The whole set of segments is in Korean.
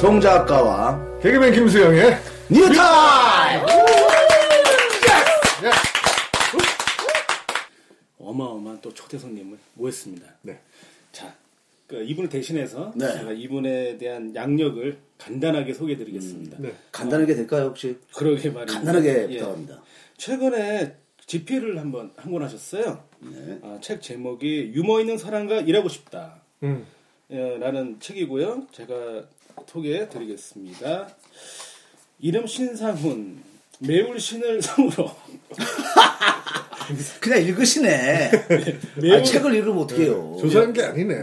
신 작가와 개그맨 김수영의 뉴타입! 어마어마한 또 초대 손님을 모셨습니다. 네. 자, 그 이분을 대신해서 네. 제가 이분에 대한 약력을 간단하게 소개해드리겠습니다. 네. 간단하게 될까요, 혹시? 그러게 말입니다. 간단하게 예. 부탁합니다. 최근에 집필을 한번 한 권 하셨어요. 네. 아, 책 제목이 유머 있는 사람과 일하고 싶다. 음. 예, 라는 책이고요. 제가 소개해 드리겠습니다. 이름 신상훈, 매울 신을 성으로 그냥 읽으시네. 아, 책을 읽으면 어떡해요. 조사한 게 아니네.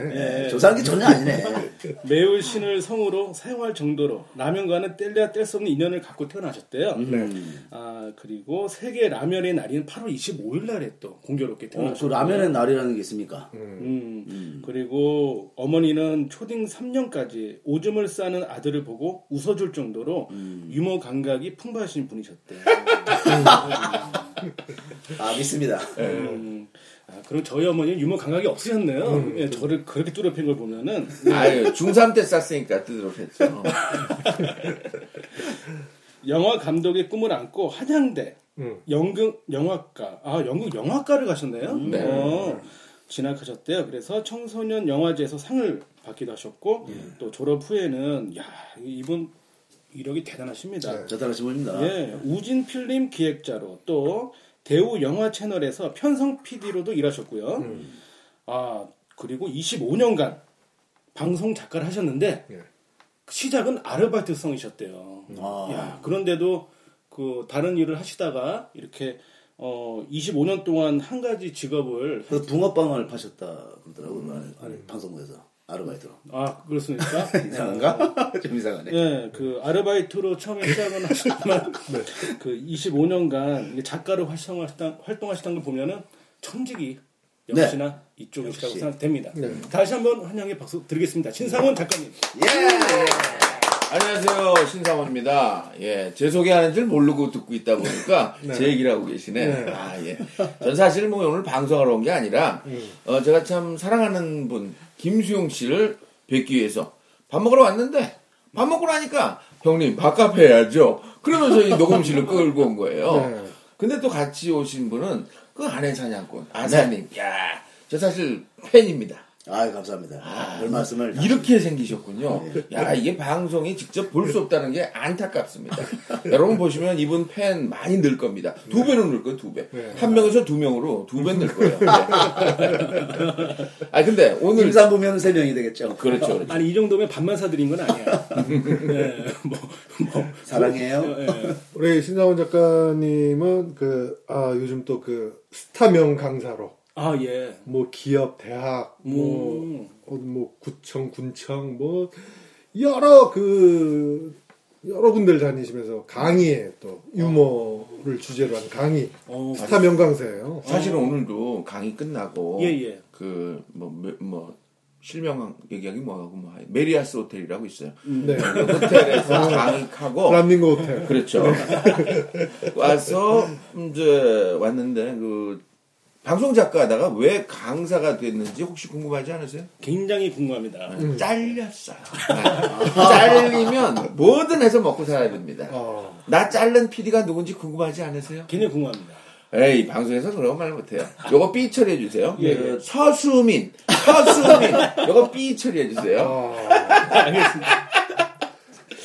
예, 조사한 게 전혀 아니네. 매울 신을 성으로 사용할 정도로 라면과는 뗄래야 뗄 수 없는 인연을 갖고 태어나셨대요. 음. 아 그리고 세계 라면의 날인 8월 25일 날에 또 공교롭게 어, 그 태어나셨고 라면의 날이라는 게 있습니까? 음, 그리고 어머니는 초딩 3년까지 오줌을 싸는 아들을 보고 웃어줄 정도로 유머 감각이 풍부하신 분이셨대요. 아, 믿습니다. 음, 아, 그리고 저희 어머니는 유머 감각이 없으셨네요. 예, 저를 그렇게 뚜렷한 걸 보면은 아유, 중3 때 쌌으니까 뜨드럽했죠. 영화 감독의 꿈을 안고 한양대 음. 연극 영화과 아 연극 영화과를 가셨네요. 네. 어, 진학하셨대요. 그래서 청소년 영화제에서 상을 받기도 하셨고 또 졸업 후에는 야 이분 이력이 대단하십니다. 대단하신 분입니다. 예, 우진 필름 기획자로 또 대우 영화 채널에서 편성 PD로도 일하셨고요. 아 그리고 25년간 방송 작가를 하셨는데 예. 시작은 아르바이트성이셨대요. 아. 야 그런데도 그 다른 일을 하시다가 이렇게 어 25년 동안 한 가지 직업을 그 붕어빵을 파셨다 그러더라고요. 아니, 방송국에서. 아르바이트로. 아 그렇습니까? 이상한가? 좀 이상하네. 예, 그 아르바이트로 처음에 시작은 하셨지만 그 25년간 작가로 활성화했다, 활동하시던 걸 보면은 천직이 역시나 이쪽이시라고 역시. 생각됩니다. 네. 다시 한번 환영의 박수 드리겠습니다. 신상원 작가님. 예! 안녕하세요. 신상원입니다. 예, 제 소개하는 줄 모르고 듣고 있다 보니까 네. 제 얘기를 하고 계시네. 네. 아, 예. 전 사실 뭐 오늘 방송하러 온 게 아니라, 어, 제가 참 사랑하는 분, 김수용 씨를 뵙기 위해서 밥 먹으러 왔는데, 밥 먹고 나니까, 형님, 밥값 해야죠. 그러면서 이 녹음실을 끌고 온 거예요. 네. 근데 또 같이 오신 분은 그 아내 사냥꾼, 아사님. 야, 저 사실 팬입니다. 아유, 감사합니다. 별 말씀을. 다- 이렇게 생기셨군요. 야, 이게 방송이 직접 볼 수 없다는 게 안타깝습니다. 여러분 보시면 이분 팬 많이 늘 겁니다. 두 배로 늘 거예요, 두 배. 네. 한 명에서 두 명으로 두 배 늘 거예요. 네. 아, 근데 오늘. 김산 보면 세 명이 되겠죠. 그렇죠, 그렇죠. 아니 이 정도면 밥만 사드린 건 아니야. 네, 뭐, 뭐 사랑해요. 예, 우리 신상원 작가님은 그, 아, 요즘 또 그 스타명 강사로 아 예. 뭐 기업, 대학, 뭐, 음. 어, 뭐 구청, 군청, 뭐 여러 그 여러 군데를 다니시면서 강의에 또 유머를 주제로 한 강의 어, 스타 명강사예요. 사실은 오늘도 강의 끝나고. 예, 예. 그, 뭐, 뭐, 뭐 실명 얘기하기 뭐하고 뭐. 메리아스 호텔이라고 있어요. 네. 그 호텔에서 강의하고. 람닝고 호텔. 그렇죠. 와서 이제 왔는데 그 방송 작가하다가 왜 강사가 됐는지 혹시 궁금하지 않으세요? 굉장히 궁금합니다. 잘렸어요. 네. 잘리면 뭐든 해서 먹고 살아야 됩니다. 어. 나 자른 PD가 누군지 궁금하지 않으세요? 굉장히 궁금합니다. 에이 방송에서 그런 말 못해요. 요거 삐 처리해 주세요. 예. 그 서수민, 서수민, 요거 삐 처리해 주세요. 아, 알겠습니다.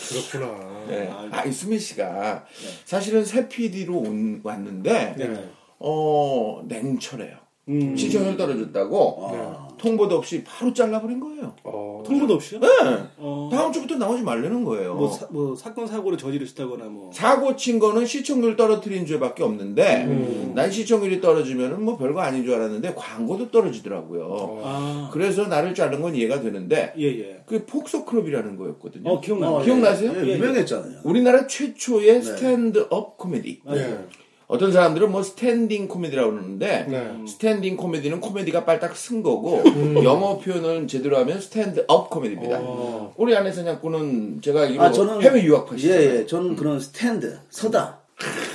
그렇구나. 네. 아, 이 수민 씨가 사실은 새 PD로 온, 왔는데 네. 어 냉철해요. 음. 시청률 떨어졌다고 통보도 없이 바로 잘라버린 거예요. 어, 통보도 없이요? 네. 어, 다음 주부터 나오지 말라는 거예요. 뭐, 사, 뭐 사건 사고를 저지르시다거나 뭐. 사고 친 거는 시청률 떨어뜨린 죄밖에 없는데 난 시청률이 떨어지면은 뭐 별거 아닌 줄 알았는데 광고도 떨어지더라고요. 아, 그래서 나를 자른 건 이해가 되는데 예, 예. 그게 폭소클럽이라는 거였거든요. 어, 기억나요. 어, 기억나세요? 예, 유명했잖아요. 우리나라 최초의 stand-up 코미디. 네. 어떤 사람들은 뭐 standing 코미디라고 그러는데 네. standing 코미디는 코미디가 빨딱 선 거고 영어 표현을 제대로 하면 stand-up 코미디입니다. 어. 우리 안에 사냥꾼은 제가 이거 아, 저는. 해외 유학 하시죠. 예, 예. 저는 그런 스탠드, 서다.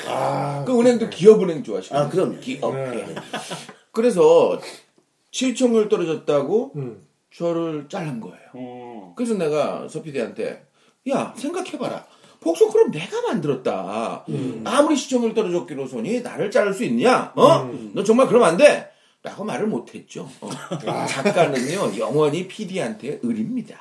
아, 그 은행도 기업은행 좋아하시고. 아, 그럼요. 기업. 네. 그래서 시청률 떨어졌다고 음. 저를 자른 거예요. 어. 그래서 내가 서피디한테 야 생각해봐라. 복소크럼 내가 만들었다. 아무리 시청률 떨어졌기로서니 나를 자를 수 있냐? 어? 너 정말 그러면 안 돼. 라고 말을 못했죠. 어. 작가는요 영원히 PD한테 을입니다.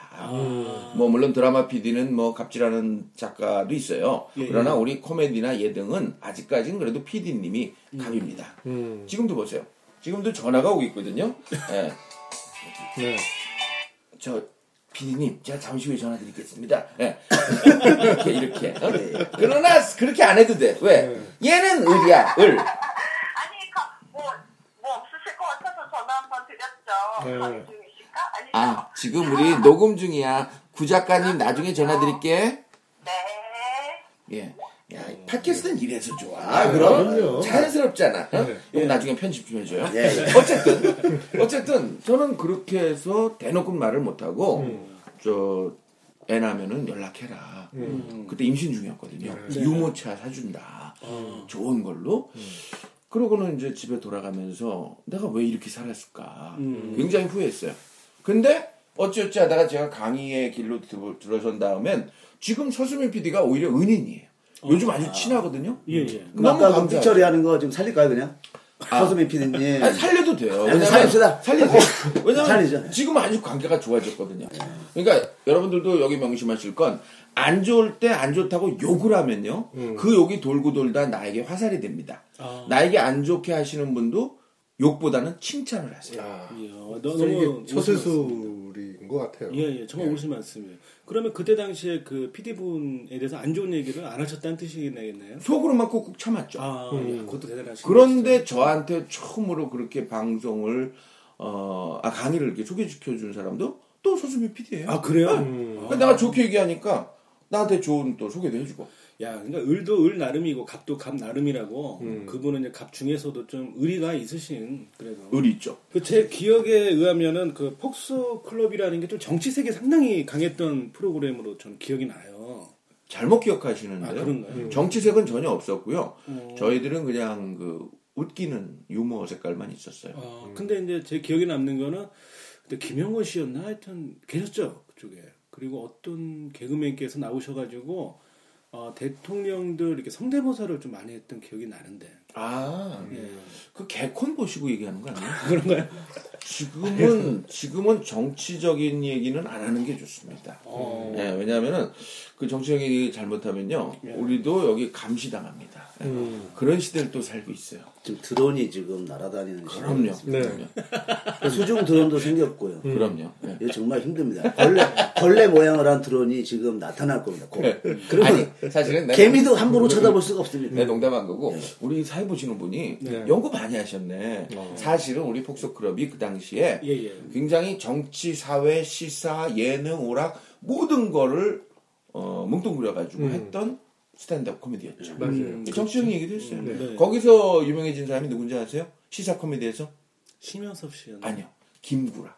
뭐 물론 드라마 PD는 뭐 갑질하는 작가도 있어요. 예, 그러나 우리 코미디나 예능은 아직까지는 그래도 PD님이 갑입니다. 음. 지금도 보세요. 지금도 전화가 오고 있거든요. 예. 네. 저 PD님 제가 잠시 후에 전화 드리겠습니다. 예. 이렇게 이렇게. 어? 그러나 그렇게 안 해도 돼. 왜? 얘는 을이야. 을. 아니, 가- 뭐, 뭐 없으실 것 같아서 전화 한 번 드렸죠. 네. 아 지금 우리 녹음 중이야. 구 작가님 나중에 전화 드릴게. 네. 예. 야, 이 팟캐스트는 이래서 좋아. 아, 그럼요. 자연스럽잖아. 어? 네. 그럼 나중에 편집 좀 해줘요. 예, 예. 어쨌든, 어쨌든, 저는 그렇게 해서 대놓고 말을 못하고, 음. 저, 애 나면은 연락해라. 음. 그때 임신 중이었거든요. 네. 유모차 사준다. 어. 좋은 걸로. 음. 그러고는 이제 집에 돌아가면서 내가 왜 이렇게 살았을까. 음. 굉장히 후회했어요. 근데 어찌어찌 하다가 제가 강의의 길로 들- 들어선 다음엔 지금 서수민 PD가 오히려 은인이에요. 요즘 아주 친하거든요. 예, 예. 그럼 아까 그 감사해요. 삐처리 하는 거 지금 살릴까요, 그냥? 서수민 PD님. 아니, 살려도 돼요. 아니, 살립시다. 살리죠. 왜냐면 살리죠. 지금 아주 관계가 좋아졌거든요. 그러니까 여러분들도 여기 명심하실 건 안 좋을 때 안 좋다고 욕을 하면요. 그 욕이 돌고 돌다 나에게 화살이 됩니다. 아. 나에게 안 좋게 하시는 분도 욕보다는 칭찬을 하세요. 아, 이야, 너, 진짜 너무 처세술인 것 같아요. 예, 예, 정말 옳은 말씀이에요. 그러면 그때 당시에 그 PD분에 대해서 안 좋은 얘기를 안 하셨다는 뜻이겠네요. 속으로만 꾹꾹 참았죠. 아, 음. 야, 그것도 대단하시네. 그런데 저한테 처음으로 그렇게 방송을 어, 아, 강의를 이렇게 소개시켜 준 사람도 또 서수민 PD예요. 아, 그래요? 음. 내가 좋게 얘기하니까 나한테 좋은 또 소개도 해주고. 야, 그러니까 을도 을 나름이고 갑도 갑 나름이라고 음. 그분은 이제 갑 중에서도 좀 의리가 있으신 그래도. 의리 있죠. 그제 기억에 의하면은 그 폭스 클럽이라는 게 좀 정치색이 상당히 강했던 프로그램으로 저는 기억이 나요. 잘못 기억하시는데요. 아? 음. 정치색은 전혀 없었고요. 어. 저희들은 그냥 그 웃기는 유머 색깔만 있었어요. 아, 근데 이제 제 기억에 남는 거는 그때 김영건 씨였나 하여튼 계셨죠 그쪽에. 그리고 어떤 개그맨께서 나오셔가지고 어, 대통령들 이렇게 성대모사를 좀 많이 했던 기억이 나는데. 아, 예. 그 개콘 보시고 얘기하는 거 아니에요? 그런가요? 지금은 지금은 정치적인 얘기는 안 하는 게 좋습니다. 어. 예, 왜냐하면은 그 정치적인 얘기 잘못하면요, 예. 우리도 여기 감시당합니다. 예. 음. 그런 시대를 또 살고 있어요. 지금 드론이 지금 날아다니는 그럼요. 네. 그럼요. 수중 드론도 생겼고요. 그럼요. 예. 이거 정말 힘듭니다. 벌레, 벌레 모양을 한 드론이 지금 나타날 겁니다. 곧. 그러면 아니 사실은 개미도 함부로 쳐다볼 수가 없습니다. 내 농담한 거고 우리 사회 보시는 분이 네. 연구 많이 하셨네. 사실은 우리 폭소 클럽이 그 당시에 예, 예. 굉장히 정치, 사회, 시사, 예능, 오락 모든 거를 어, 뭉뚱그려가지고 음. 했던 스탠드업 코미디였죠. 맞아요. 음, 정치적인 얘기도 했어요. 네. 거기서 유명해진 사람이 누군지 아세요? 시사 코미디에서? 심현섭 씨였나? 아니요. 김구라.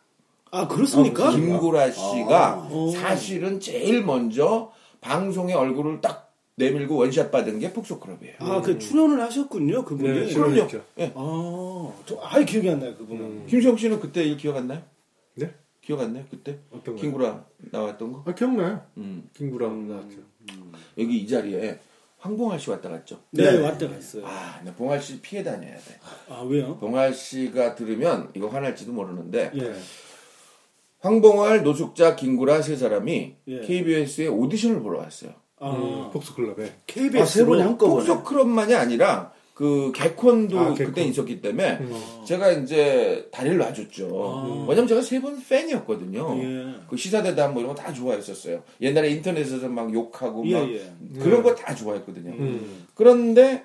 아, 그렇습니까? 김구라 씨가 아. 오. 사실은 제일 먼저 방송에 얼굴을 딱 내밀고 원샷 받은 게 폭소클럽이에요. 아, 그 출연을 하셨군요, 그분이. 네, 그럼요. 그럼요. 예. 아, 저 아예 기억이 안 나요, 그분은. 음. 김수영 씨는 그때 일 기억 안 나요? 네? 기억 안 나요? 그때? 어떤 거? 김구라 나왔던 거? 아 기억나요? 음. 김구랑 나왔죠. 여기 이 자리에 황봉할 씨 왔다 갔죠? 네, 네. 왔다 갔어요. 아, 나 봉할 씨 피해 다녀야 돼. 아, 왜요? 봉할 씨가 들으면 이거 화날지도 모르는데 예. 황봉할, 노숙자, 김구라 세 사람이 예. KBS에 오디션을 보러 왔어요. 아, 음, 폭스클럽에. KBS. 아, 세 한꺼번에. 폭소클럽만이 아니라 그 개콘도 아, 개콘. 그때 있었기 때문에 음. 제가 이제 다리를 놔줬죠. 아. 왜냐면 제가 세분 팬이었거든요. 예. 그 시사대담 뭐 이런 거 다 좋아했었어요. 옛날에 인터넷에서 막 욕하고 예, 막 예. 그런 거 다 좋아했거든요. 음. 그런데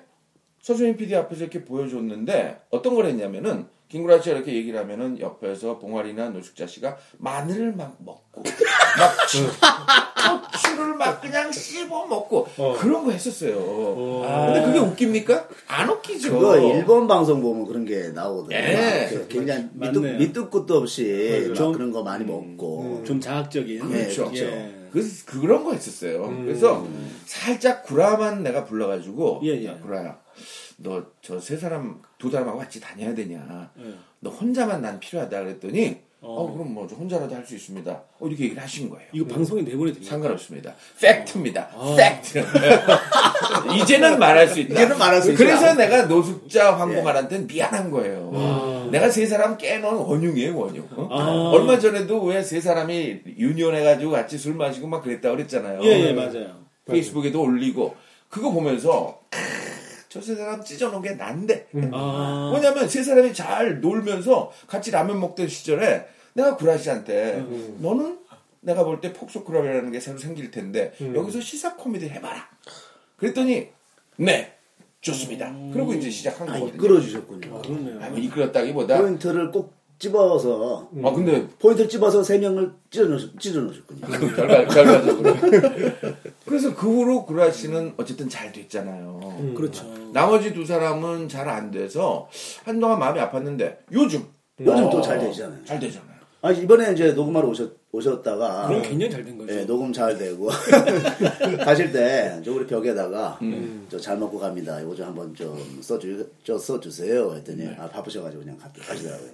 서수민 PD 앞에서 이렇게 보여줬는데 어떤 걸 했냐면은 김구라 씨가 이렇게 얘기를 하면은 옆에서 봉화리나 노숙자 씨가 마늘을 막 먹고 막 치- 고추를 막 그냥 씹어 먹고 어. 그런 거 했었어요. 어. 근데 그게 웃깁니까? 안 웃기죠. 그거 일본 방송 보면 그런 게 나오거든요. 예. 그 굉장히 맞네요. 밑도, 밑도 끝도 없이 막 좀- 그런 거 많이 먹고. 좀 자학적인. 그렇죠. 예. 그, 그런 거 했었어요. 음. 그래서 살짝 구라만 내가 불러가지고 예, 예. 야 구라야 너 저 세 사람 두 사람하고 같이 다녀야 되냐 예. 너 혼자만 난 필요하다 그랬더니 어, 그럼 뭐저 혼자라도 할 수 있습니다. 어, 이렇게 얘기를 하신 거예요. 이거 방송에 내보내 드립니다. 상관없습니다. 팩트입니다. 팩트. 이제는 말할 수 있다. 이제는 말할 수 있다. 그래서 내가 노숙자 황봉알한테는 미안한 거예요. 내가 세 사람 깨놓은 원흉이에요, 원흉. 어? 아. 얼마 전에도 왜 세 사람이 reunion해가지고 같이 술 마시고 막 그랬다 그랬잖아요. 예, 예, 맞아요. 페이스북에도 올리고 그거 보면서 저세 사람 찢어놓은 게 난데. 아, 뭐냐면 세 사람이 잘 놀면서 같이 라면 먹던 시절에 내가 구라 씨한테 음. 너는 내가 볼 때 폭소크랍이라는 게 새로 생길 텐데 여기서 시사 코미디 해봐라. 그랬더니 네 좋습니다. 그리고 이제 시작한 아, 거거든요. 이끌어주셨군요. 그렇네요. 아, 뭐 이끌었다기보다 포인트를 꼭 집어서 아 근데 포인트를 집어서 세 명을 찢어 넣으셨, 찢어 넣으셨군요. 그 결과 결과적으로 그래서 그 후로 구라 씨는 어쨌든 잘 됐잖아요. 그렇죠. 나머지 두 사람은 잘 안 돼서 한동안 마음이 아팠는데 요즘 요즘 어, 또잘 되잖아요. 잘 되잖아요. 아 이번에 이제 녹음하러 오셨, 오셨다가 그럼 굉장히 잘 된 거죠. 예, 녹음 잘 되고 가실 때 저 우리 벽에다가 음. 저잘 먹고 갑니다. 이거 좀 한번 좀 써주 저 써주세요. 했더니 네. 아 바쁘셔가지고 그냥 가, 가시더라고요.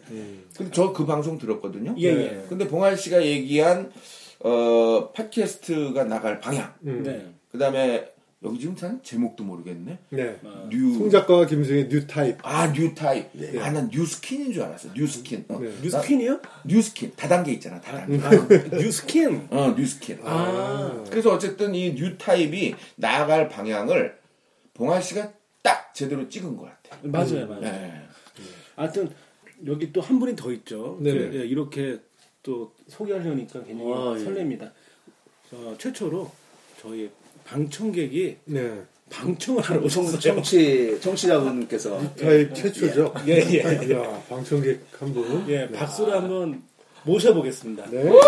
근데 저 그 방송 들었거든요. 예, 예. 근데 봉알 씨가 얘기한 어 팟캐스트가 나갈 방향. 네. 그다음에 여기 지금 산 제목도 모르겠네. 네. 뉴송 작가와 김수영의 뉴 타입. 아, 뉴 타입. 아, 난 뉴 스킨인 줄 알았어. 뉴 스킨. 어. 네. 뉴 스킨이요? 뉴 스킨. 다단계 있잖아, 다단계. 아, 뉴 스킨. 어, 뉴 스킨. 아, 그래서 어쨌든 이 뉴 타입이 나아갈 방향을 봉알 씨가 딱 제대로 찍은 것 같아요. 맞아요, 맞아요. 네. 하여튼 여기 또 한 분이 더 있죠. 네네. 예, 이렇게 또 소개하려니까 굉장히 아, 예. 설렙니다. 어, 최초로 저희 방청객이 네. 방청을 하러 청, 오셨어요. 청취 청취자분께서 타입 최초죠. 예, 예. 야, 방청객 한 분. 예, 박수로 한번 모셔보겠습니다. 네. 어,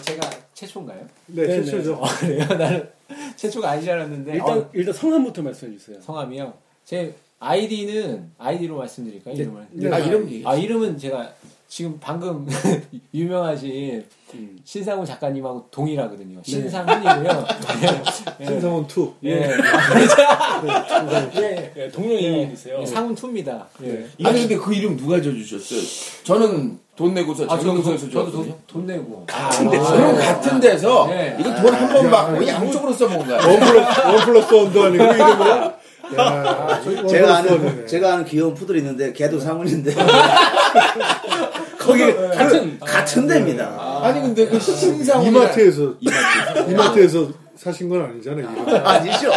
제가 최초인가요? 네, 네, 최초죠. 어, 그래요? 나는 최초가 아니지 않았는데. 일단 어, 일단 성함부터 말씀해 주세요. 성함이요. 제 아이디는 아이디로 말씀드릴까요? 이름을. 아, 이름. 아 이름은 제가 지금 방금 유명하신 음. 신상훈 작가님하고 동일하거든요. 신상훈이고요. 예. 신성원 2. 예. 예. 예. 예, 동명이인이세요. 예. 상훈 2입니다. 예. 아니, 근데 그 이름 누가 줘주셨어요? 저는 돈 내고서 아, 저도, 정경서에서 돈- 저도 줬거든요. 돈, 돈 내고. 그럼 같은 데서 네. 이거 돈 한 번 받고 양쪽으로 써먹은 거야. one plus, one plus one도 아니고 이름은. 야, one 제가 플러스 아는. 제가 아는 귀여운 푸들이 있는데 걔도 상훈인데 거기 같은 같은 데입니다. 아니 근데 그 신상훈 이마트에서, 이마트에서 이마트에서 사신 건 아니잖아요, 이름. 아니죠?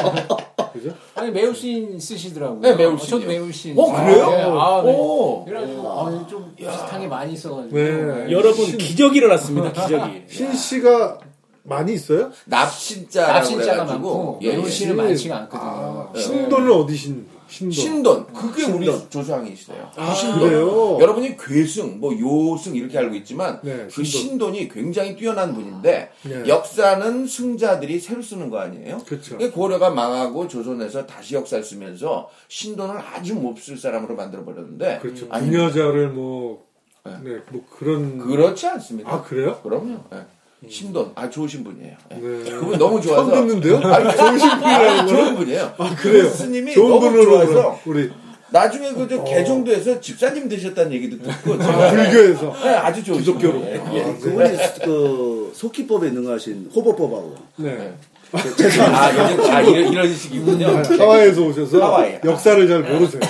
그죠? 아니 매울신 쓰시더라고요. 네, 매울신이요. 저도 매울신. 어, 그래요? 예, 아, 네. 오. 그래가지고 아, 좀 비슷한 게 많이 있어가지고. 네. 여러분 기적이 일어났습니다. 기적이. 신 씨가 많이 있어요? 납신자라고 납신자가 많고 예, 예. 매울신은 신. 많지가 않거든요. 신도는 어디 신? 신도. 신돈 그게 우리 조상이시대요. 아, 신돈. 그래요? 여러분이 괴승, 뭐 요승 이렇게 알고 있지만 네, 그 신돈. 신돈이 굉장히 뛰어난 분인데 네. 역사는 승자들이 새로 쓰는 거 아니에요? 그게 고려가 망하고 조선에서 다시 역사를 쓰면서 신돈을 아주 몹쓸 사람으로 만들어 버렸는데 그렇죠. 아니, 부녀자를 뭐, 네. 네, 뭐 그런. 그렇지 않습니다. 아, 그래요? 그럼요. 예. 신돈 아 좋으신 분이에요. 예. 네. 그분 너무 좋아서 처음 듣는데요? 아니, 좋으신 분이라는 거는? 좋은 분이에요. 아, 그래요? 스님이 좋은 너무 분으로 좋아서 우리 나중에 그저 개종도에서 집사님 되셨다는 얘기도 듣고 아, 제가 불교에서. 네, 아주 좋으신 기독교로. 분이에요. 아, 예. 네. 그분이 그 속기법에 능하신 호법법하고 네. 아, 이런, 아, 이런, 이런 식이군요. 하와이에서 오셔서 하와이. 역사를 잘 모르세요.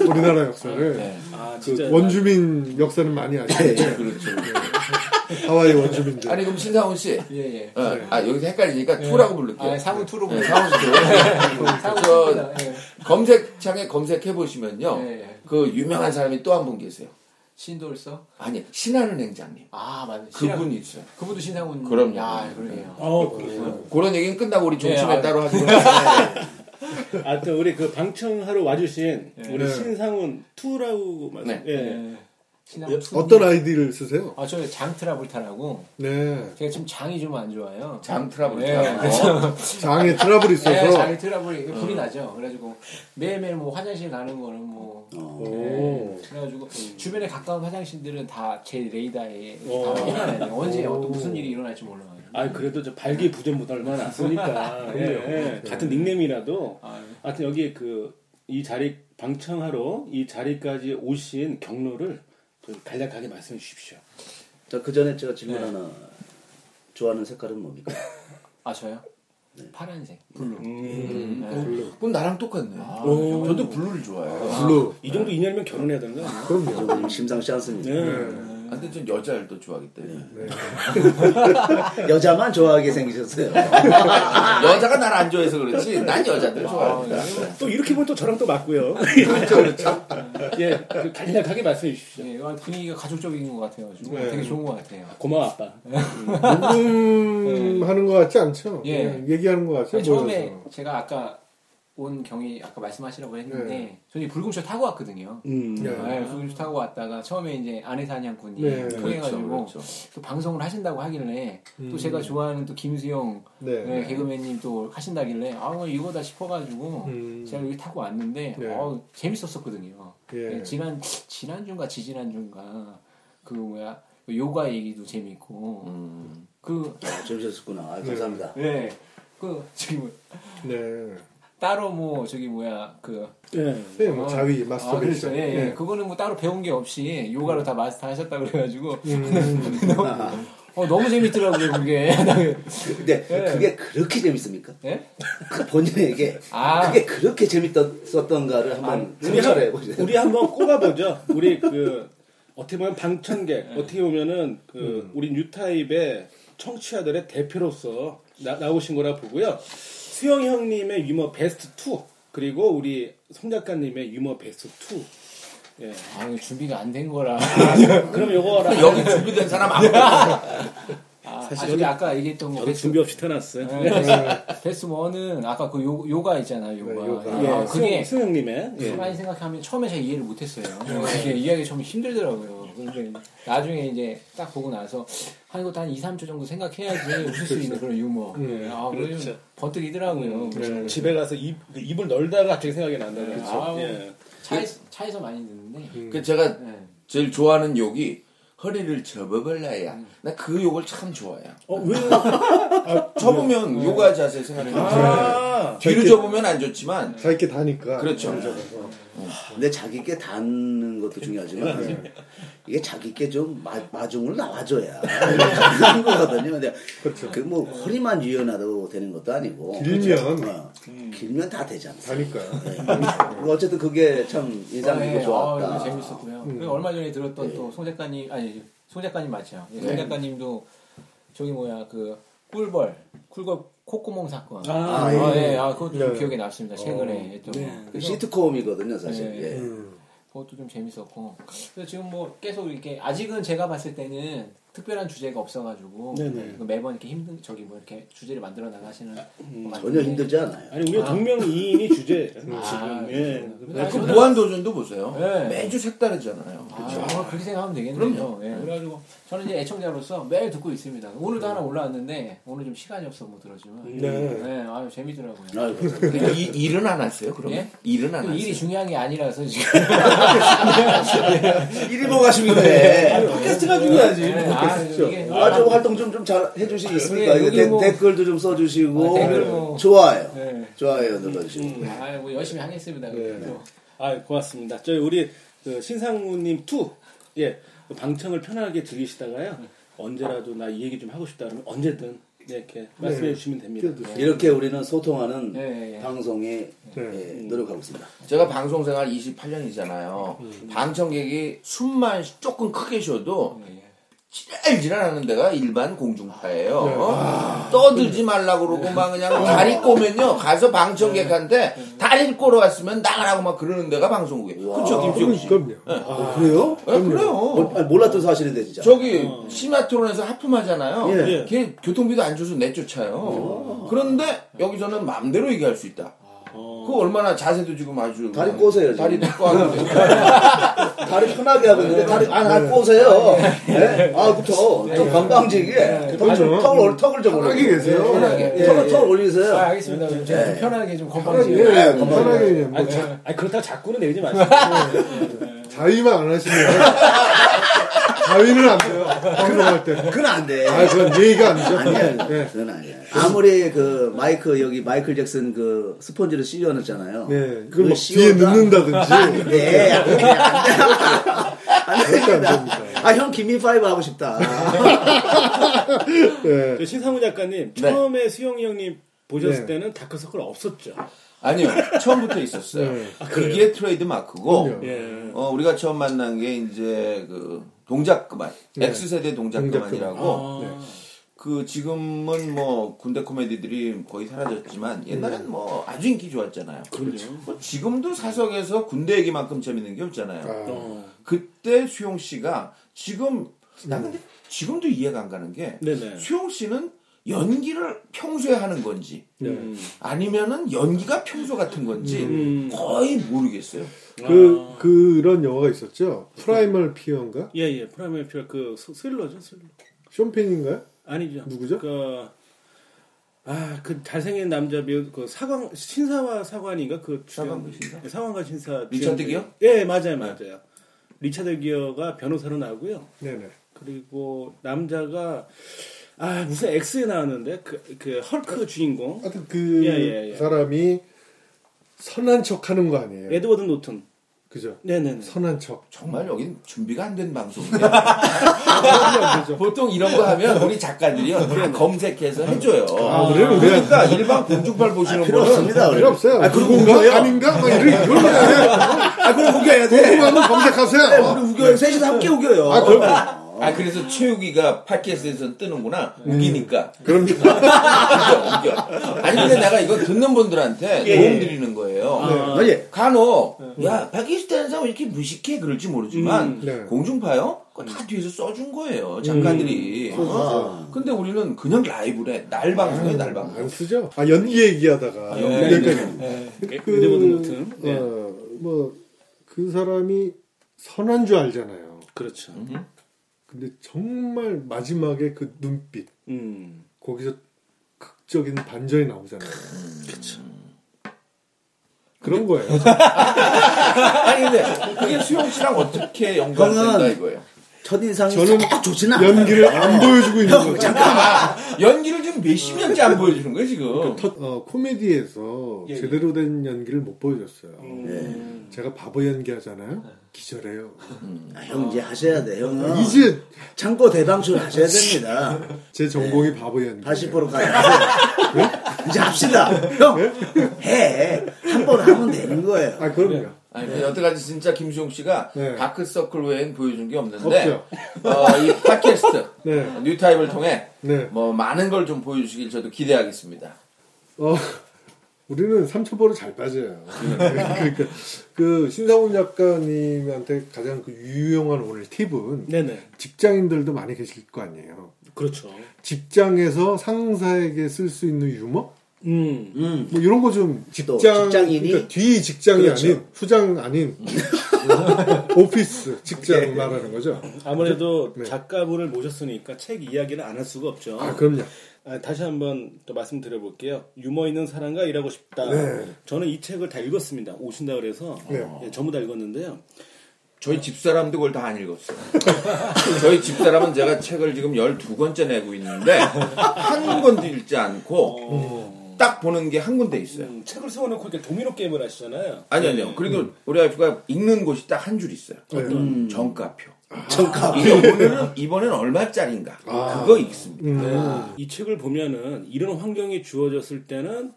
우리나라 역사를. 네. 아그 진짜 원주민 역사는 많이 아시는데 그렇죠. 하와이 원주민들. 아니, 그럼 신상훈 씨. 예, 예. 어, 아, 여기서 헷갈리니까 two라고 부를게요. 아, 상훈 two로 네, 불러요. 상훈 two. 상훈 저. 검색창에 검색해 보시면요. 예, 예. 그 유명한 사람이 또 한 분 계세요. 신돌서? 아니, 신한은행장님. 아, 맞네. 그분이 있어요. 그분도 신상훈. 그럼요. 아, 그러네요. 어 그렇구나. 그런 얘기는 끝나고 우리 종침에 예, 아, 따로 하기로 하여튼 우리 그 방청하러 와주신 우리 네. 신상훈 two라고 말씀. 네. 예. 예. 신상훈 two. 어떤 아이디를 쓰세요? 아, 저 장트라블타라고. 네. 제가 지금 장이 좀 안 좋아요. 장 트러블. 예, 어. 그래서 장에 트러블이 예, 있어서. 장이 트러블이 불이 나죠. 그래가지고 매일매일 뭐 화장실 가는 거는 뭐 오. 그래가지고 주변에 가까운 화장실들은 다 제 레이더에 어. 다 해놔야 돼요. 언제 어떤 무슨 일이 일어날지 몰라요. 아 그래도 저 발기 부전보다 얼마나 낫습니까? 예, 예. 같은 닉네임이라도 아, 하여튼 여기 그 이 자리 방청하러 이 자리까지 오신 경로를 그 간략하게 말씀해 주십시오. 자, 그 전에 제가 질문 하나. 좋아하는 색깔은 뭡니까? 아 저요? 파란색. 음. 네. 그럼 나랑 똑같네. 아, 저도 blue를 좋아해요. blue. 이 정도 인연이면 결혼해야 되는 거 아니에요? 그럼요. 좀 심상치 않습니다. 네. 아, 근데 전 여자를 또 좋아하기 때문에. 여자만 좋아하게 생기셨어요. 여자가 날 안 좋아해서 그렇지. 난 여자들 좋아합니다. 또 이렇게 보면 또 저랑 또 맞고요. 그렇죠, 그렇죠. 예, 그 간략하게 말씀해 주십시오. 네, 아, 분위기가 가족적인 것 같아가지고 네. 되게 좋은 것 같아요. 고마워 아빠. 녹음하는 것 같지 않죠? 예. 얘기하는 것 같죠? 처음에. 제가 아까 온 경이 아까 말씀하시라고 했는데 네. 저는 불금쇼 타고 왔거든요. 음. 네. 네, 불금쇼 타고 왔다가 처음에 이제 아내 사냥꾼이 네. 통해가지고 그렇죠, 그렇죠. 또 방송을 하신다고 하길래 음. 또 제가 좋아하는 또 김수영 네. 네, 개그맨님 또 하신다길래 아뭐 이거다 싶어가지고 음. 제가 여기 타고 왔는데 네. 어, 재밌었었거든요. 예. 네, 지난 지난 주인가 지지난 주인가 그 뭐야 그 요가 얘기도 재밌고 음. 그 아, 재밌었구나. 아, 감사합니다. 네. 그뭐 네. 따로 뭐 저기 뭐야 그 예. 네, 뭐 자위, 아, 마스터베이션. 그렇죠. 예, 예. 네. 그거는 뭐 따로 배운 게 없이 요가로 다 마스터 하셨다 그래가지고 음. 어, 너무 재밌더라고요 그게. 근데 네. 그게 그렇게 재밌습니까? 예? 그 본인에게 아. 그게 그렇게 재밌었던가를 한번 우리 성찰해 한, 보세요. 우리 한번 꼽아보죠. 우리 그 어떻게 보면 방청객, 어떻게 보면은 그 우리 뉴타입의 청취자들의 대표로서 나, 나오신 거라 보고요. 수영 형님의 유머 베스트 2 그리고 우리 송 작가님의 유머 베스트 2. 예. 아, 이거 준비가 안 된 거라. 그럼 요거랑 여기 준비된 사람 아무도 아, 사실 아, 저기 아까 얘기했던 거 저도 베스트 준비 없이 태어났어요. 네, 베스트, 베스트 1은 아까 그 요, 요가 있잖아요, 요가. 네, 요가. 예, 아, 그게 수영, 형님의 예. 가만히 생각하면 처음에 제가 이해를 못했어요. 이게 이해하기 좀 힘들더라고요. 근데 나중에 이제 딱 보고 나서 한 이것도 한 2, 3초 정도 생각해야지 웃을 수 있는 그런 유머. 음. 아, 그렇죠. 번뜩이더라고요. 네. 집에 가서 입, 그 입을 널다가 갑자기 생각이 난다는 그렇죠. 거죠. 아, 예. 차에서, 차에서 많이 듣는데. 그 제가 네. 제일 좋아하는 욕이 허리를 접어볼라야. 나그 욕을 참 좋아해요. 어, 왜? 접으면 요가 자세 생각해. 아, 뒤로 접으면 안 좋지만 자 있게 다니까. 그렇죠. 근데 자기께 닿는 것도 중요하지만 이게 자기께 좀 마, 마중을 나와줘야 가능한 거거든요. 근데 그렇죠. 그뭐 허리만 유연하도 되는 것도 아니고 길면 어, 길면 다 되지 않습니까? 네. 어쨌든 그게 참 인상 깊고 네, 좋았다. 아, 재밌었고요. 그리고 얼마 전에 들었던 또 송 작가님, 아니, 송 작가님 맞죠? 예, 송 작가님도 저기 뭐야, 그, 꿀벌, 꿀벌 콧구멍 사건. 아, 아, 예. 예, 아, 그것도 좀 네. 기억에 남습니다. 최근에 했던 네. 거. 그 시트콤이거든요, 사실. 네. 예. 음. 그것도 좀 재밌었고. 그래서 지금 뭐 계속 이렇게, 아직은 제가 봤을 때는 특별한 주제가 없어가지고 네네. 그 매번 이렇게 힘든 저기 뭐 이렇게 주제를 만들어 나가시는 거 전혀 같은데. 힘들지 않아요. 아니 우리가 동명이인이 주제예요. 아, 지금 예. 그렇구나. 그 무한 도전도 보세요. 네. 매주 색다르잖아요. 아, 그렇게 생각하면 되겠네요. 예, 그래가지고 저는 이제 애청자로서 매일 듣고 있습니다. 오늘도 하나 올라왔는데 오늘 좀 시간이 없어 못 들었지만 네. 네, 아유 재밌더라고요. 근데 이, 일은 안 하세요? 그러면 예? 일은 안그 하세요. 일이 중요한 게 아니라서 지금 일이 뭐가 중요해. 팟캐스트가 중요하지. 네, 아, 아, 좀 활동 좀 좀 잘 해주시겠습니까? 예, 데- 뭐- 댓글도 좀 써주시고. 아, 댓글 뭐- 좋아요. 네. 좋아요 눌러주시고. 아, 뭐 열심히 하겠습니다. 네. 아 고맙습니다. 저희 우리 그 신상훈님 two 예. 그 방청을 편하게 즐기시다가요. 언제라도 나 이 얘기 좀 하고 싶다 그러면 언제든 네, 이렇게 말씀해 주시면 됩니다. 이렇게 우리는 소통하는 네, 네. 방송에 네. 예, 노력하고 있습니다. 제가 방송 생활 28년이잖아요. 방청객이 숨만 조금 크게 쉬어도. 지랄지랄하는 데가 일반 공중파예요. 어? 떠들지 말라고 그러고 막 그냥 다리 꼬면요. 가서 방청객한테 다리를 꼬러 왔으면 나가라고 막 그러는 데가 방송국이에요. 그쵸, 김수영 씨? 그럼요. 아, 그래요? 네, 그래요. 뭐, 아니, 몰랐던 사실인데 진짜. 저기 시마트론에서 하품하잖아요. 예. 걔 교통비도 안 줘서 내쫓아요. 그런데 여기서는 마음대로 얘기할 수 있다. 그 얼마나 자세도 지금 아주 다리 꼬세요. 다리 꼬고 하는데 다리 편하게 하고 있는데 다리 안할 꼬세요. 네? 아부터 좀 건방지게 턱, 좀- 턱을 올- 턱을 좀 편하게 올리세요. 계세요. 편하게. 예, 턱을 턱을 올리세요. 아, 알겠습니다. 좀 편하게 좀 건방지. 예, 예, 건방지게. 편하게 뭐 아니, 자, 아니 그렇다고 자꾸는 내지 마시고. 자위만 안 하시면 자위는 안 돼요. 방송할 때. 그건 안 돼. 아, 그건 예의가 아니죠. 아니야. 네. 그건 아니야. 아무리 그 마이크 여기 마이클 잭슨 그 스펀지를 씌워놨잖아요. 네. 그걸 막 뒤에 안- 넣는다든지. 네. 안 돼. 안 절대 안 됩니다. 됩니다. 아, 형 gimme five 하고 싶다. 네. 저 신상훈 작가님 네. 처음에 수영이 형님 보셨을 네. 때는 다크서클 없었죠. 아니요, 처음부터 있었어요. 네. 그게 트레이드 마크고. 예. 어, 우리가 처음 만난 게 이제 그 동작 그만, 네. X세대 동작 동작 그만이라고, 아, 그 지금은 뭐 군대 코미디들이 거의 사라졌지만 옛날엔 뭐 아주 인기 좋았잖아요. 그럼요. 뭐 지금도 사석에서 군대 얘기만큼 재밌는 게 없잖아요. 아, 어. 그때 수용 씨가 지금 나 근데 지금도 이해가 안 가는 게 네네. 수용 씨는 연기를 평소에 하는 건지 네. 음. 아니면은 연기가 평소 같은 건지 음. 거의 모르겠어요. 그 아. 그런 영화가 있었죠. Primal Fear인가? 예, 예. Primary Fear 그 스- 스릴러죠, 스릴러. 숀 펜인가요? 아니죠. 누구죠? 그, 아, 그 잘생긴 남자 배우, 그 사관, 신사와 사관인가? 그 사관과 신사? 네, 사관과 신사. 리차드 기어? 예, 맞아요, 맞아요. 리차드 기어가 변호사로 나오고요. 네 네. 그리고 남자가, 아, 무슨 X에 나왔는데? 그, 그 헐크 주인공. 하여튼 그 예, 예, 예. 사람이 선한 척 하는 거 아니에요. 에드워드 노튼. 그죠? 네네네. 선한 척. 정말 여긴 준비가 안된 되죠. 보통 이런 거 하면 우리 작가들이요 다 검색해서 해줘요. 아, 그래요? 우리가 그러니까 일반 공중파를 보시는 필요 분은 없습니다. 필요 없어요. 아, 누군가? 우겨요. 아닌가? 막 이런 그런 거 아니에요. 아, 그럼 우겨야 돼. 궁금하면 검색하세요. 네, 우리 우겨요. 셋이서 함께 우겨요. 아, 그럼 아 그래서 최욱이가 팟캐스트에서 뜨는구나 우기니까 그럼 웃겨 웃겨. 아니 근데 내가 이거 듣는 분들한테 예, 도움 예. 드리는 거예요. 아. 아, 예. 간혹 야 파키스탄에서 왜 이렇게 무식해 그럴지 모르지만 음, 네. 공중파요? 그거 다 뒤에서 써준 거예요 작가들이. 음. 어? 근데 우리는 그냥 라이브래 날 방송에 날 방송. 안 쓰죠. 아 연기 얘기하다가 연기 여기까지. 예. 그, 에드워드 노튼. 예. 어, 뭐그 사람이 선한 줄 알잖아요. 그렇죠. 근데 정말 마지막에 그 눈빛 음. 거기서 극적인 반전이 나오잖아요. 그렇죠. 그런 거예요. 아니 근데 그게 수용 씨랑 어떻게 연관된다 이거예요. 첫인상이 저는 썩 좋지는 않아요. 연기를 안 보여주고 있는 거죠. 아, 연기를 지금 몇십 년째 안 보여주는 거예요 지금. 터- 어, 코미디에서 예, 예. 제대로 된 연기를 못 보여줬어요. 음. 제가 바보 연기 하잖아요. 기절해요. 아, 형 이제 하셔야 돼. 형은 이제 창고 대방출 하셔야 됩니다. 제 전공이 바보 연기. 80%까지 하세요. 이제 합시다. 형, 해. 한 번 하면 되는 거예요. 아 그럼요. 아니 근데 여태까지 진짜 김수용 씨가 네. 다크서클 외엔 보여준 게 없는데 없죠. 어, 이 팟캐스트 네. 뉴타입을 통해 네. 뭐 많은 걸 좀 보여주시길 저도 기대하겠습니다. 어, 우리는 삼천포로 잘 빠져요. 그러니까 그 신상훈 작가님한테 가장 그 유용한 오늘 팁은 네네. 직장인들도 많이 계실 거 아니에요. 그렇죠. 직장에서 상사에게 쓸 수 있는 유머? 음. 음. 뭐 이런 거좀또 직장 직장인이? 그러니까 뒤 직장이 그렇죠. 아닌 후장 아닌 오피스 직장 말하는 거죠. 아무래도 네. 작가분을 모셨으니까 책 이야기를 안 할 수가 없죠. 아 그럼요. 아, 다시 한번 또 말씀드려볼게요. 유머 있는 사람과 일하고 싶다. 네. 저는 이 책을 다 읽었습니다. 오신다 그래서 네. 예, 전부 다 읽었는데요. 저희 집사람도 그걸 다 안 읽었어요. 저희 집사람은 제가 책을 지금 12권째 내고 있는데 한 권도 읽지 않고 딱 보는 게 한 군데 있어요. 음, 책을 세워놓고 이렇게 도미노 게임을 하시잖아요. 아니 아니요. 그리고 우리 와이프가 읽는 곳이 딱 한 줄 있어요. 네. 정가표. 정가. 이번에는 이번에는 얼마짜린가 그거 읽습니다. 음. 이 책을 보면은 이런 환경이 주어졌을 때는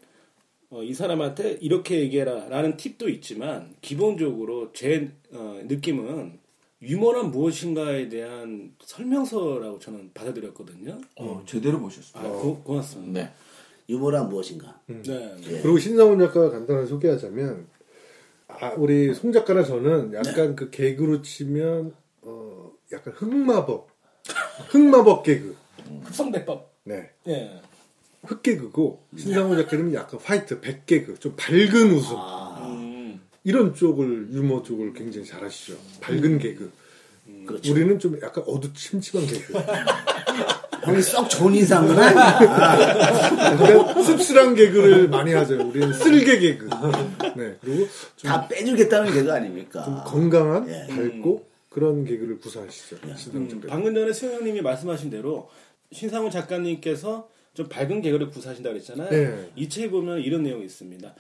어, 이 사람한테 이렇게 얘기해라 라는 팁도 있지만 기본적으로 제 어, 느낌은 유머란 무엇인가에 대한 설명서라고 저는 받아들였거든요. 어, 제대로 보셨어요. 아, 고, 고맙습니다. 네. 유머란 무엇인가? 네. 그리고 신상훈 작가 간단하게 소개하자면 아, 우리 송 작가나 저는 약간 그 개그로 치면 어 약간 흑마법. 흑마법 개그. 흑성대법. 네. 예. 흑개그고 신상훈 작가님은 약간 화이트 백개그 좀 밝은 웃음. 음. 이런 쪽을 유머 쪽을 굉장히 잘하시죠. 밝은 개그. 그렇죠. 우리는 좀 약간 어두침침한 개그 형이 썩 좋은 인상은 아니야. 씁쓸한 개그를 많이 하죠 우리는 쓸개 개그 네 그리고 좀다 빼주겠다는 개그 아닙니까? 건강한 예. 밝고 그런 개그를 구사하시죠 신상훈 음, 방금 전에 수영님이 말씀하신 대로 신상훈 작가님께서 좀 밝은 개그를 구사하신다 그랬잖아요. 네. 이 책에 보면 이런 내용이 있습니다.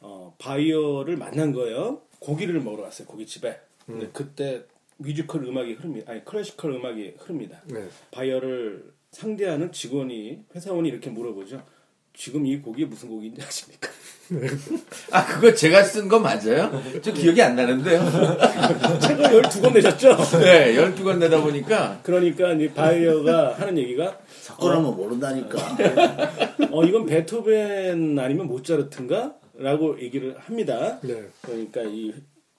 어, 바이어를 만난 거예요. 고기를 먹으러 갔어요. 고깃집에. 근데 그때 뮤지컬 음악이 흐릅니다. 아니 클래시컬 음악이 흐릅니다. 네. 바이어를 상대하는 직원이 회사원이 이렇게 물어보죠. 지금 이 곡이 무슨 곡인지 아십니까? 아, 그거 제가 쓴 거 맞아요? 저 기억이 안 나는데요. 책을 12권 내셨죠? 네, 12권 내다 보니까. 그러니까 이 바이어가 하는 얘기가 사건하면 모른다니까. 어 이건 베토벤 아니면 모차르트인가? 라고 얘기를 합니다. 네. 그러니까 이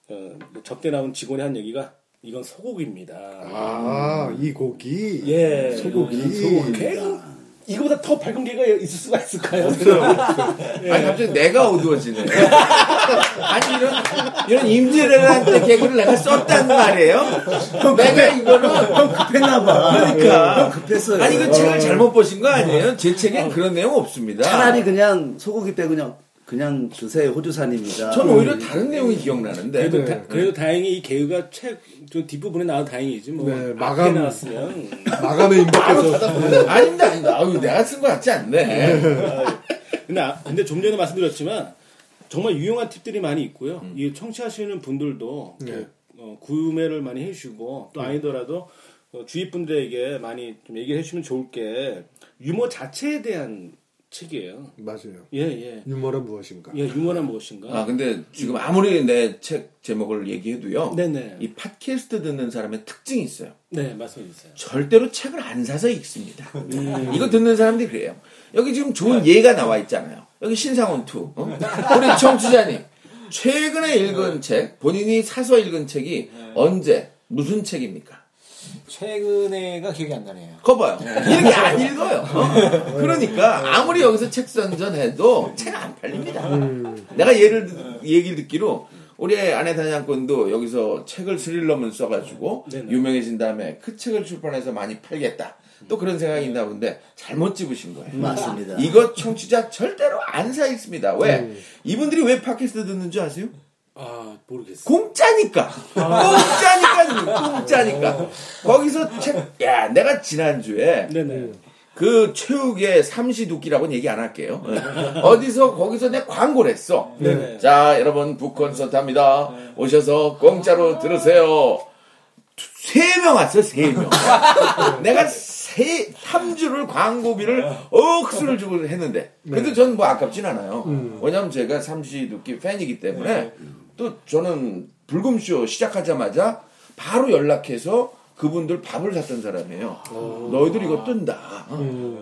어, 접대 나온 직원이 한 얘기가 이건 소곡입니다. 아, 이 곡이 예. 소곡이 개그 이거보다 더 밝은 개가 있을 수가 있을까요? 아니, 갑자기 내가 어두워지네. 아니, 이런, 이런 임진왜란때 개그를 내가 썼단 말이에요? 내가 이거는. 급했나봐. 그러니까. 급했어요. 아니, 그 책을 잘못 보신 거 아니에요? 제 책엔 그런 내용 없습니다. 차라리 그냥 소고기 빼 그냥 그냥 주세요 호주산입니다. 저는 오히려 다른 내용이 기억나는데. 그래도, 네. 다, 그래도 다행히 이 개그가 책좀 뒷부분에 나와 다행이지 뭐 네, 마감. 나왔으면 마감의 임박해서 아닙니다, 아닙니다. 아유, 내가 쓴 거 같지 않네. 근데 아- 근데 좀 전에 말씀드렸지만 정말 유용한 팁들이 많이 있고요. 음. 이 청취하시는 분들도 네. 어, 구매를 많이 해주시고 또 아니더라도 어, 주위 분들에게 많이 좀 얘기를 해주시면 좋을 게 유머 자체에 대한 책이에요. 맞아요. 예 예. 유머란 무엇인가? 예, 유머란 무엇인가? 아, 근데 지금 아무리 내 책 제목을 얘기해도요. 네네. 이 팟캐스트 듣는 사람의 특징이 있어요. 네, 주세요. 절대로 책을 안 사서 읽습니다. 이거 듣는 사람들이 그래요. 여기 지금 좋은 예가 나와 있잖아요. 여기 신상훈 two. 어? 우리 청취자님. 최근에 읽은 책, 본인이 사서 읽은 책이 언제, 무슨 책입니까? 최근에가 기억이 안 나네요. 거 봐요. 이렇게 안 읽어요. 어? 그러니까 아무리 여기서 책 선전해도 책 안 팔립니다. 내가 예를 듣- 얘기를 듣기로 우리 아내 단양권도 여기서 책을 스릴러문 써가지고 네네. 유명해진 다음에 그 책을 출판해서 많이 팔겠다. 또 그런 생각이 있나 본데 잘못 집으신 거예요. 맞습니다. 이거 청취자 절대로 안 사 있습니다. 왜? 이분들이 왜 팟캐스트 듣는 줄 아세요? 아 모르겠어요. 공짜니까. 공짜니까. 공짜니까. 거기서 책, 야, 내가 지난주에 네네. 그 최욱의 삼시두끼라고는 얘기 안 할게요. 어디서 거기서 내 광고를 했어. 네네. 자, 여러분 북콘서트 합니다. 오셔서 공짜로 들으세요. 세 명 왔어, 세 명. 내가 세, 3주를 광고비를 억수를 주고 했는데. 그래도 저는 뭐 아깝진 않아요. 왜냐면 제가 삼시두끼 팬이기 때문에 또 저는 불금쇼 시작하자마자 바로 연락해서 그분들 밥을 샀던 사람이에요. 너희들 이거 뜬다.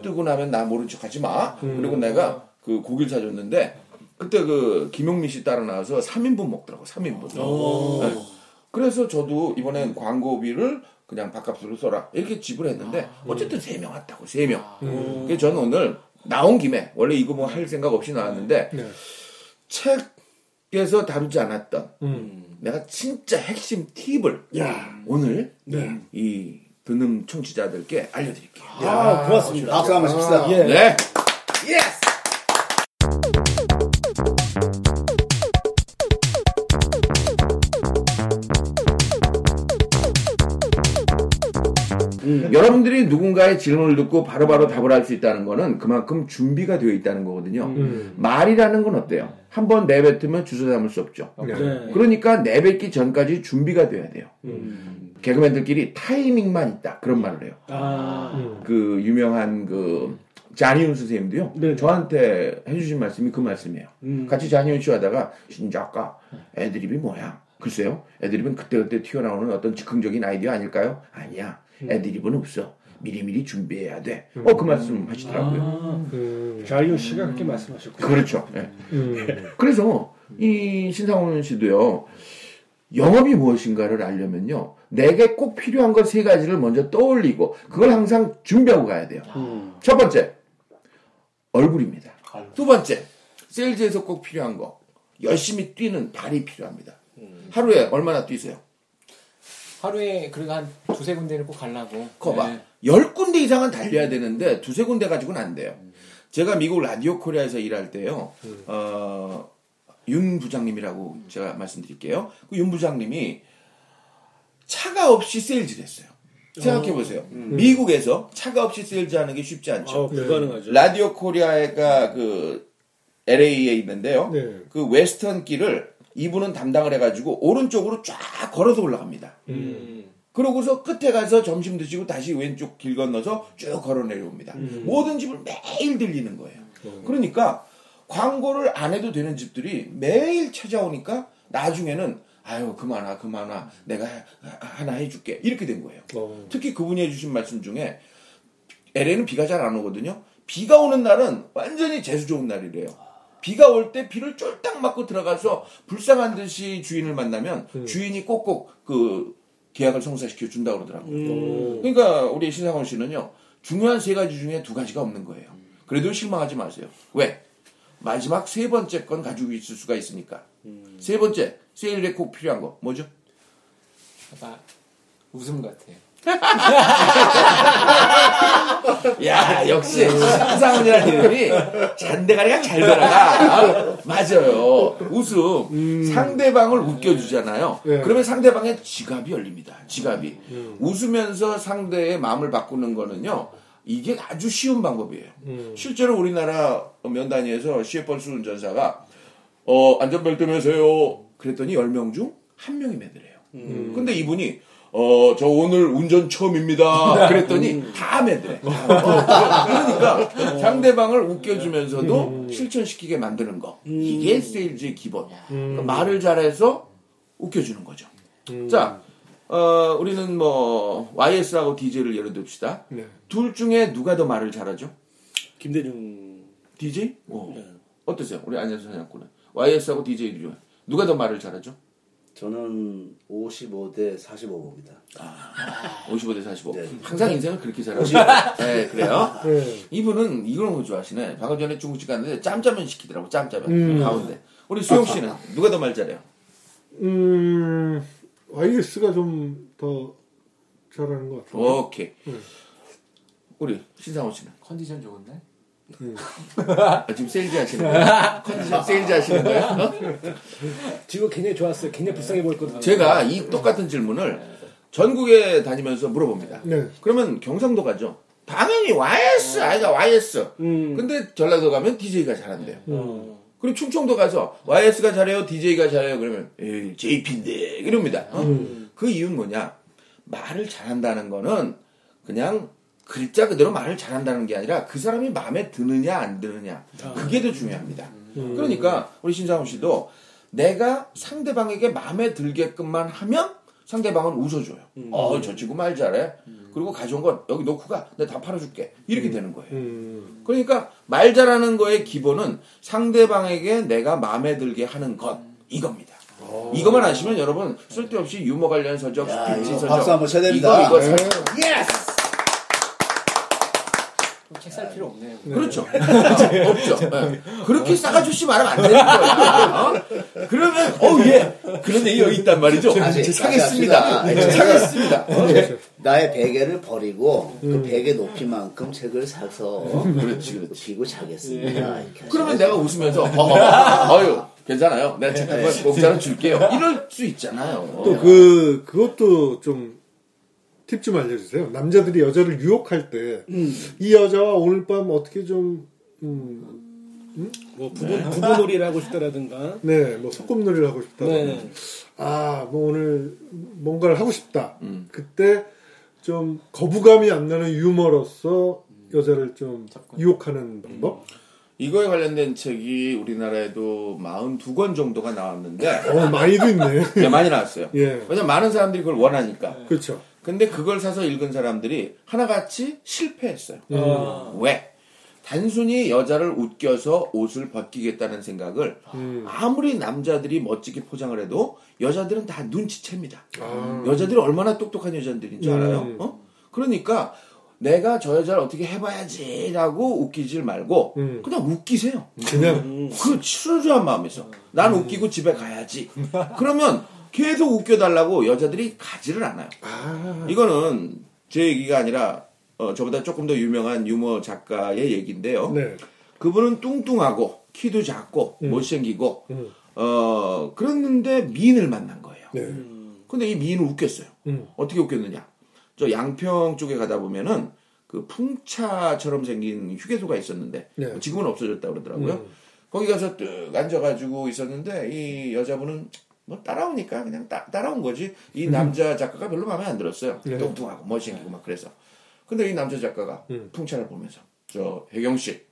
뜨고 나면 나 모른 척 하지 마. 그리고 내가 그 고기를 사줬는데 그때 그 김용민 씨 따라 나와서 3인분 먹더라고. 3인분. 네. 그래서 저도 이번엔 광고비를 그냥 밥값으로 써라. 이렇게 지불했는데 어쨌든 세명 왔다고. 세명 그래서 저는 오늘 나온 김에 원래 이거 뭐 할 생각 없이 나왔는데 네. 책 에서 다루지 않았던 음. 내가 진짜 핵심 팁을 오늘 이 듣는 청취자들께 알려드릴게요. 아 고맙습니다. 박수 한번 칩시다. 예. 네. 여러분들이 누군가의 질문을 듣고 바로 바로 답을 할 수 있다는 거는 그만큼 준비가 되어 있다는 거거든요. 음. 말이라는 건 어때요? 한 번 내뱉으면 주워 담을 수 없죠. 네. 네. 그러니까 내뱉기 전까지 준비가 돼야 돼요. 음. 개그맨들끼리 타이밍만 있다. 그런 말을 해요. 아. 음. 그 유명한 그 자니훈 선생님도요. 네. 저한테 해주신 말씀이 그 말씀이에요. 음. 같이 자니훈 씨 하다가 신작가 애드립이 뭐야? 글쎄요. 애드립은 그때그때 튀어나오는 어떤 즉흥적인 아이디어 아닐까요? 아니야. 애드립은 없어. 미리미리 준비해야 돼. 어, 그 말씀 하시더라고요. 아. 음. 자이온 씨가 그렇게 말씀하셨군요. 그렇죠. 예. 음. 그래서 이 신상훈 씨도요. 영업이 무엇인가를 알려면요. 내게 꼭 필요한 것 세 가지를 먼저 떠올리고 그걸 항상 준비하고 가야 돼요. 음. 첫 번째, 얼굴입니다. 두 번째, 세일즈에서 꼭 필요한 거. 열심히 뛰는 발이 필요합니다. 하루에 얼마나 뛰세요? 하루에 그래도 한 두세 군데를 꼭 가려고. 그거 봐. 네. 열 군데 이상은 달려야 되는데 두세 군데 가지고는 안 돼요. 제가 미국 라디오 코리아에서 일할 때요. 어, 윤 부장님이라고 제가 말씀드릴게요. 그 윤 부장님이 차가 없이 세일즈를 했어요. 생각해 보세요. 미국에서 차가 없이 세일즈 하는 게 쉽지 않죠. 어, 불가능하죠. 라디오 코리아가 그 LA에 있는데요. 네. 그 웨스턴 길을 이분은 담당을 해가지고 오른쪽으로 쫙 걸어서 올라갑니다. 음. 그러고서 끝에 가서 점심 드시고 다시 왼쪽 길 건너서 쭉 걸어 내려옵니다. 모든 집을 매일 들리는 거예요. 그러니까 광고를 안 해도 되는 집들이 매일 찾아오니까 나중에는 아유 그만 와 그만 와 내가 하- 하나 해줄게 이렇게 된 거예요. 어. 특히 그분이 해주신 말씀 중에 LA는 비가 잘 안 오거든요. 비가 오는 날은 완전히 재수 좋은 날이래요. 비가 올 때 비를 쫄딱 맞고 들어가서 불쌍한 듯이 주인을 만나면 주인이 꼭꼭 그 계약을 성사시켜 준다고 그러더라고요. 그러니까 우리 신상원 씨는요 중요한 세 가지 중에 두 가지가 없는 거예요. 그래도 실망하지 마세요. 왜? 마지막 세 번째 건 가지고 있을 수가 있으니까. 세 번째 세일에 꼭 필요한 거 뭐죠? 약간 웃음 같아요. 야 역시 신상훈이라는 이름이 잔대가리가 잘 돌아가 맞아요. 웃음. 상대방을 웃겨주잖아요. 네. 그러면 상대방의 지갑이 열립니다. 지갑이. 웃으면서 상대의 마음을 바꾸는 거는요 이게 아주 쉬운 방법이에요. 실제로 우리나라 면단위에서 시외버스 운전사가 어 안전벨트 매세요. 그랬더니 10명 중 한 명이 매더래요. 근데 이분이 어, 저 오늘 운전 처음입니다. 그랬더니 다 매드래. 그러니까 상대방을 웃겨주면서도 실천시키게 만드는 거. 이게 세일즈의 기본. 그러니까 말을 잘해서 웃겨주는 거죠. 자, 어, 우리는 뭐, YS하고 DJ를 예를 듭시다. 네. 둘 중에 누가 더 말을 잘하죠? 김대중 DJ? 어. 네. 어떠세요? 우리 안녕하세요, 사냥꾼은. YS하고 DJ 중에 누가 더 말을 잘하죠? 저는 55대 45입니다. 55대 45. 네. 항상 인생을 그렇게 살아요. 네, 그래요. 네. 이분은 이런 거 좋아하시네. 방금 전에 중국집 갔는데 짬짜면 시키더라고, 짬짜면. 음. 가운데. 우리 수영 씨는 누가 더 말 잘해요? 음, YS가 좀 더 잘하는 것 같아요. 오케이. 음. 우리 신상훈 씨는? 컨디션 좋은 날? 아, 지금 세일즈 하시는 거예요? 컨디션 세일즈 하시는 거예요? 어? 지금 굉장히 좋았어요. 굉장히 불쌍해 보였거든요. 제가 이 똑같은 질문을 전국에 다니면서 물어봅니다. 네. 그러면 경상도 가죠. 당연히 YS, 아이가 YS. 음. 근데 전라도 가면 DJ가 잘한대요. 어. 그리고 충청도 가서 YS가 잘해요, DJ가 잘해요. 그러면 에이, JP인데 이럽니다. 어? 그 이유는 뭐냐? 말을 잘한다는 거는 그냥 글자 그대로 말을 잘한다는 게 아니라 그 사람이 마음에 드느냐 안 드느냐 그게 더 중요합니다. 그러니까 우리 신상훈 씨도 내가 상대방에게 마음에 들게끔만 하면 상대방은 웃어줘요. 어, 저 친구 말 잘해. 그리고 가져온 거 여기 놓고 가. 내가 다 팔아줄게. 이렇게 되는 거예요. 음, 그러니까 말 잘하는 거의 기본은 상대방에게 내가 마음에 들게 하는 것 이겁니다. 이것만 아시면 여러분 쓸데없이 유머 관련 서적, 야, 스피치 이거 서적 박수 한번 쳐야 됩니다. 이거 이거 네. yes. 책살 필요 없네요. 그렇죠. 없죠. 네. 그렇게 싸가지없이 말하면 안 되는 거예요. 어? 그러면 어 예. 그런 얘기 여기 있단 말이죠. 다시, 다시 사겠습니다. 합시다. 사겠습니다. 네. 나의 베개를 버리고 그 베개 높이만큼 책을 사서 그렇지, 그렇지. 피고 자겠습니다. 이렇게 그러면. 내가 웃으면서 어, 어유 괜찮아요. 내가 책한권 공짜로 줄게요. 이럴 수 있잖아요. 또 그, 그것도 좀, 팁 좀 알려주세요. 남자들이 여자를 유혹할 때, 이 여자와 오늘 밤 어떻게 좀, 음, 뭐 부부 부부놀이를 하고 싶다라든가. 네, 뭐 소꿉놀이를 하고 싶다. 네. 아, 뭐 오늘 뭔가를 하고 싶다. 그때 좀 거부감이 안 나는 유머로서 여자를 좀 유혹하는 방법? 이거에 관련된 책이 우리나라에도 42권 정도가 나왔는데 어, 많이도 있네. 네, 많이 나왔어요. 예. 왜냐면 많은 사람들이 그걸 원하니까. 그렇죠. 근데 그걸 사서 읽은 사람들이 하나같이 실패했어요. 아. 왜? 단순히 여자를 웃겨서 옷을 벗기겠다는 생각을 음. 아무리 남자들이 멋지게 포장을 해도 여자들은 다 눈치챕니다. 아. 여자들이 얼마나 똑똑한 여자들인지 음. 알아요? 어? 그러니까 내가 저 여자를 어떻게 해봐야지라고 웃기질 말고 음. 그냥 웃기세요. 그냥, 그 추루주한 마음에서 난 웃기고 집에 가야지. 그러면 계속 웃겨달라고 여자들이 가지를 않아요. 아, 이거는 제 얘기가 아니라 어, 저보다 조금 더 유명한 유머 작가의 얘기인데요. 네. 그분은 뚱뚱하고 키도 작고 음. 못생기고 음. 어 그랬는데 미인을 만난 거예요. 네. 근데 이 미인을 웃겼어요. 음. 어떻게 웃겼느냐? 저 양평 쪽에 가다 보면은 그 풍차처럼 생긴 휴게소가 있었는데 네. 지금은 없어졌다 그러더라고요. 음. 거기 가서 뚝 앉아가지고 있었는데 이 여자분은 뭐 따라오니까 그냥 따, 따라온 거지. 이 남자 작가가 별로 마음에 안 들었어요. 네. 뚱뚱하고 멋있고 막 그래서. 근데 이 남자 작가가 음. 풍차를 보면서 저 혜경 씨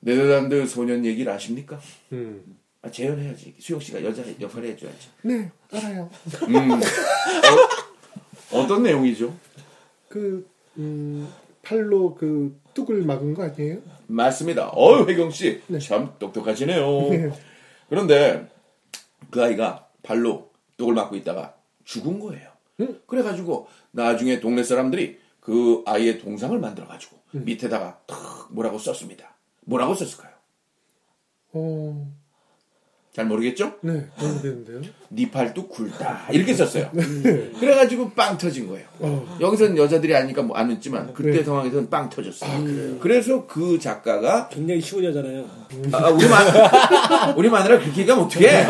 네덜란드 소년 얘기를 아십니까? 음. 아, 재현해야지. 수영 씨가 여자 역할을 해줘야지. 네, 알아요. 음. 어, 떤 내용이죠? 그, 음, 팔로 그 뚝을 막은 거 아니에요? 맞습니다. 어유 혜경 씨, 참 똑똑하시네요. 네. 그런데 그 아이가 발로 똥을 맞고 있다가 죽은 거예요. 응? 그래가지고 나중에 동네 사람들이 그 아이의 동상을 만들어가지고 밑에다가 탁 뭐라고 썼습니다. 뭐라고 썼을까요? 어, 잘 모르겠죠? 네, 모르겠는데요. 네 팔뚝 굵다 이렇게 썼어요. 그래가지고 빵 터진 거예요. 어, 여기서는 여자들이 아니까 뭐안 했지만 그때 네. 상황에서는 빵 터졌어요. 그래서 그 작가가 굉장히 쉬운 여자잖아요. 아, 우리 마, 우리 마누라 그렇게 얘기하면 어떡해?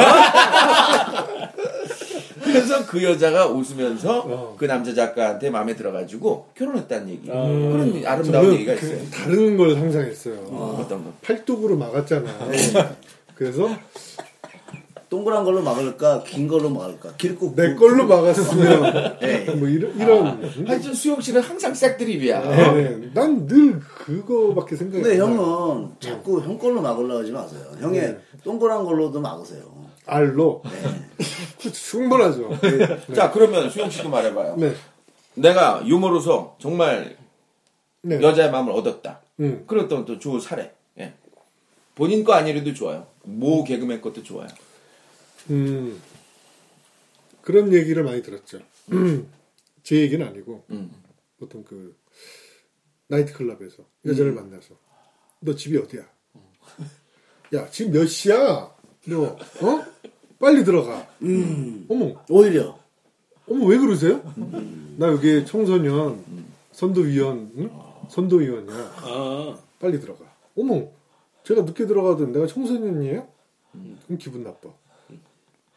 그래서 그 여자가 웃으면서 어. 그 남자 작가한테 마음에 들어가지고 결혼했다는 얘기. 아. 그런 아름다운 저는 얘기가 그 있어요. 다른 걸 상상했어요. 어 떤 거? 팔뚝으로 막았잖아. 그래서 동그란 걸로 막을까, 긴 걸로 막을까. 길고 내 걸로 막았으면 네. 뭐 이런 이런. 하여튼 수영 씨는 항상 색드립이야. 네, 난늘 그거밖에 생각이 근데. 형은 자꾸 형 걸로 막으려고 하지 마세요. 형의 네. 동그란 걸로도 막으세요. 알로 충분하죠. 자, 그러면 수영 씨도 말해봐요. 네, 내가 유머로서 정말 네. 여자의 마음을 얻었다. 음. 그런 또, 또 좋은 사례. 예. 본인 거 아니래도 좋아요. 모 개그맨 것도 좋아요. 음, 그런 얘기를 많이 들었죠. 제 얘기는 아니고 음. 보통 그 나이트클럽에서 여자를 만나서 너 집이 어디야? 야 지금 몇 시야? 너 어? 빨리 들어가. 음, 어머 오히려. 어머 왜 그러세요? 나 여기 청소년 선도위원 응? 선도위원이야. 아, 빨리 들어가. 어머 제가 늦게 들어가든 내가 청소년이에요? 그럼 기분 나빠.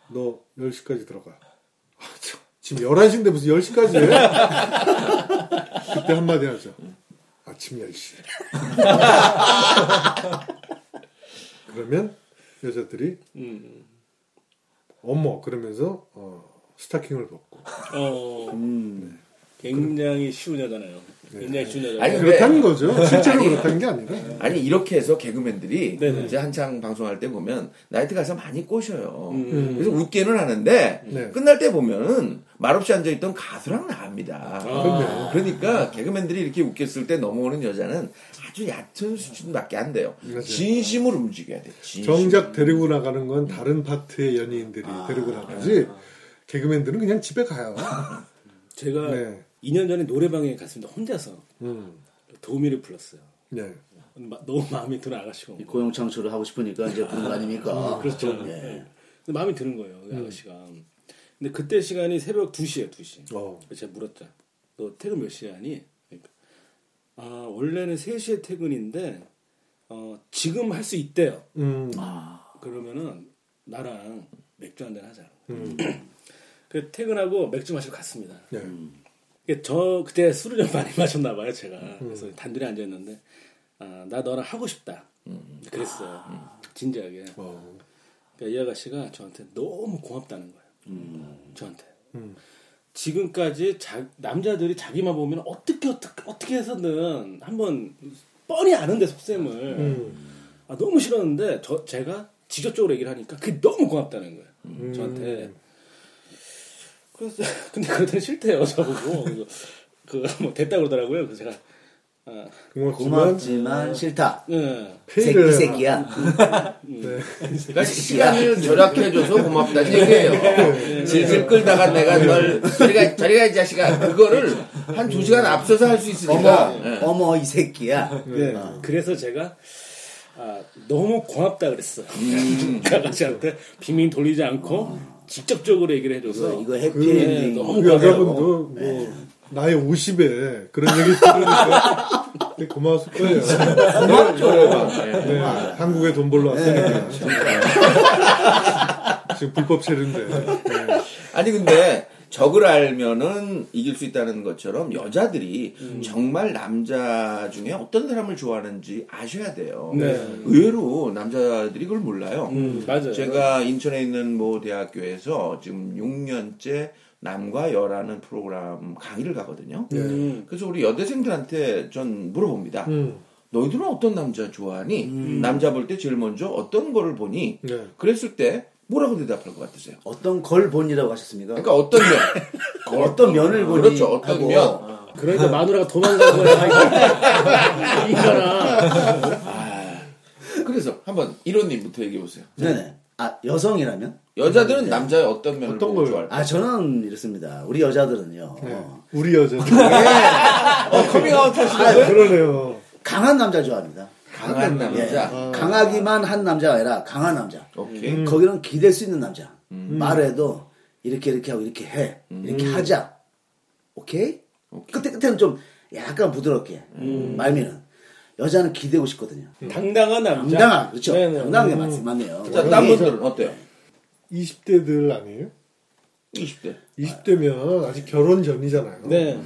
너 10시까지 들어가. 아, 참, 지금 11시인데 무슨 10시까지 해? 그때 한마디 하죠. 아침 10시. 그러면 여자들이 음, 어머 그러면서 어, 스타킹을 벗고 어, 음. 굉장히 쉬운 여자네요. 굉장히 쉬운 여자. 아니, 그렇다는 거죠. 실제로 아니, 그렇다는 게 아니라. 아니 이렇게 해서 개그맨들이 네네. 이제 한창 방송할 때 보면 나이트 가서 많이 꼬셔요. 음. 그래서 웃기는 하는데 네. 끝날 때 보면은 말없이 앉아있던 가수랑 나옵니다. 그럼요. 그러니까 개그맨들이 이렇게 웃겼을 때 넘어오는 여자는 아주 얕은 수준밖에 안 돼요. 진심으로 움직여야 돼. 진심. 정작 데리고 나가는 건 다른 파트의 연예인들이 데리고 나가지. 개그맨들은 그냥 집에 가요. 제가 네. 2년 전에 노래방에 갔습니다. 혼자서 음. 도우미를 불렀어요. 네. 마- 너무 마음에 드는 아가씨가. 이 고용 창출을 하고 싶으니까 이제 부른 거 아닙니까? 그렇죠. 예. 네. 근데 마음에 드는 거예요, 그 아가씨가. 근데 그때 시간이 새벽 2시예요, 2시. 어. 제가 물었죠. 너 퇴근 몇 시에 하니? 그러니까, 아, 원래는 3시에 퇴근인데, 어, 지금 할 수 있대요. 음. 그러면은 나랑 맥주 한잔 하자. 음. 그 퇴근하고 맥주 마시러 갔습니다. 네. 그 저 그때 술을 좀 많이 마셨나 봐요, 제가. 그래서 단둘이 앉아 있는데, 아, 나 너랑 하고 싶다. 그랬어요. 진지하게. 어. 그러니까 이 아가씨가 저한테 너무 고맙다는 거예요. 저한테. 음. 지금까지 자- 남자들이 자기만 보면 어떻게 어떻게 어떻게 해서든 한번 뻔히 아는데 속셈을 음. 아, 너무 싫었는데 저 제가 직접적으로 얘기를 하니까 그게 너무 고맙다는 거예요. 음. 저한테. 그래서 근데 그러더니 싫대요 저보고. 그래서 그뭐 됐다 그러더라고요. 그래서 제가 아, 고맙지만 고맙지만 싫다. 예. 새끼 새끼야. 네. 그러니까 시간을 절약해줘서 고맙다는 얘기예요. 질질 끌다가 내가 널 저리가 저리가 이 자식아 그거를 한 두 시간 앞서서 할 수 있으니까. 어머, 예. 어머 이 새끼야. 네. 그래서 제가 아, 너무 고맙다 그랬어요. 그 아가씨한테 비밀 돌리지 않고 직접적으로 얘기를 해줘서 이거 그, 해피엔딩. 너무 그 여자분도 뭐 나의 50에 그런 얘기 들으니까 고마웠을 거예요. 고맙죠. 예. 네, 한국에 돈 벌러 왔으니까. 지금 불법 체류인데. 네. 아니 근데 적을 알면은 이길 수 있다는 것처럼 여자들이 정말 남자 중에 어떤 사람을 좋아하는지 아셔야 돼요. 네. 의외로 남자들이 그걸 몰라요. 음, 맞아요. 제가 인천에 있는 모 대학교에서 지금 6년째 남과 여라는 프로그램 강의를 가거든요. 음. 그래서 우리 여대생들한테 전 물어봅니다. 음. 너희들은 어떤 남자 좋아하니? 남자 볼 때 제일 먼저 어떤 거를 보니? 네. 그랬을 때 뭐라고 대답할 것 같으세요? 어떤 걸 보니라고 하셨습니까? 그러니까 어떤 면? 어떤 면을 보니 그렇죠. 어떤 하고 면. 그러니까 마누라가 도망간 거야. 이거나. 그래서 한번 이론님부터 얘기해 보세요. 네네. 아 여성이라면? 여자들은 남자의 어떤 면을 어떤 걸? 좋아할까? 아 저는 이렇습니다. 우리 여자들은요. 네. 어, 우리 여자. 어, 커밍아웃 하시는 아, 그러네요. 강한 남자 좋아합니다. 강한 남자. 예. 강하기만 한 남자가 아니라 강한 남자. 오케이. 음. 거기는 기댈 수 있는 남자. 말해도 이렇게 이렇게 하고 이렇게 해. 이렇게 하자. 오케이? 끝에 끝에는 좀 약간 부드럽게 말미는 여자는 기대고 싶거든요. 당당한 남자. 당당한 그렇죠. 네네. 당당한 게 맞, 맞네요. 자, 딴 분들은 어때요? 20대들 아니에요? 20대. 20대면 아직 결혼 전이잖아요. 네.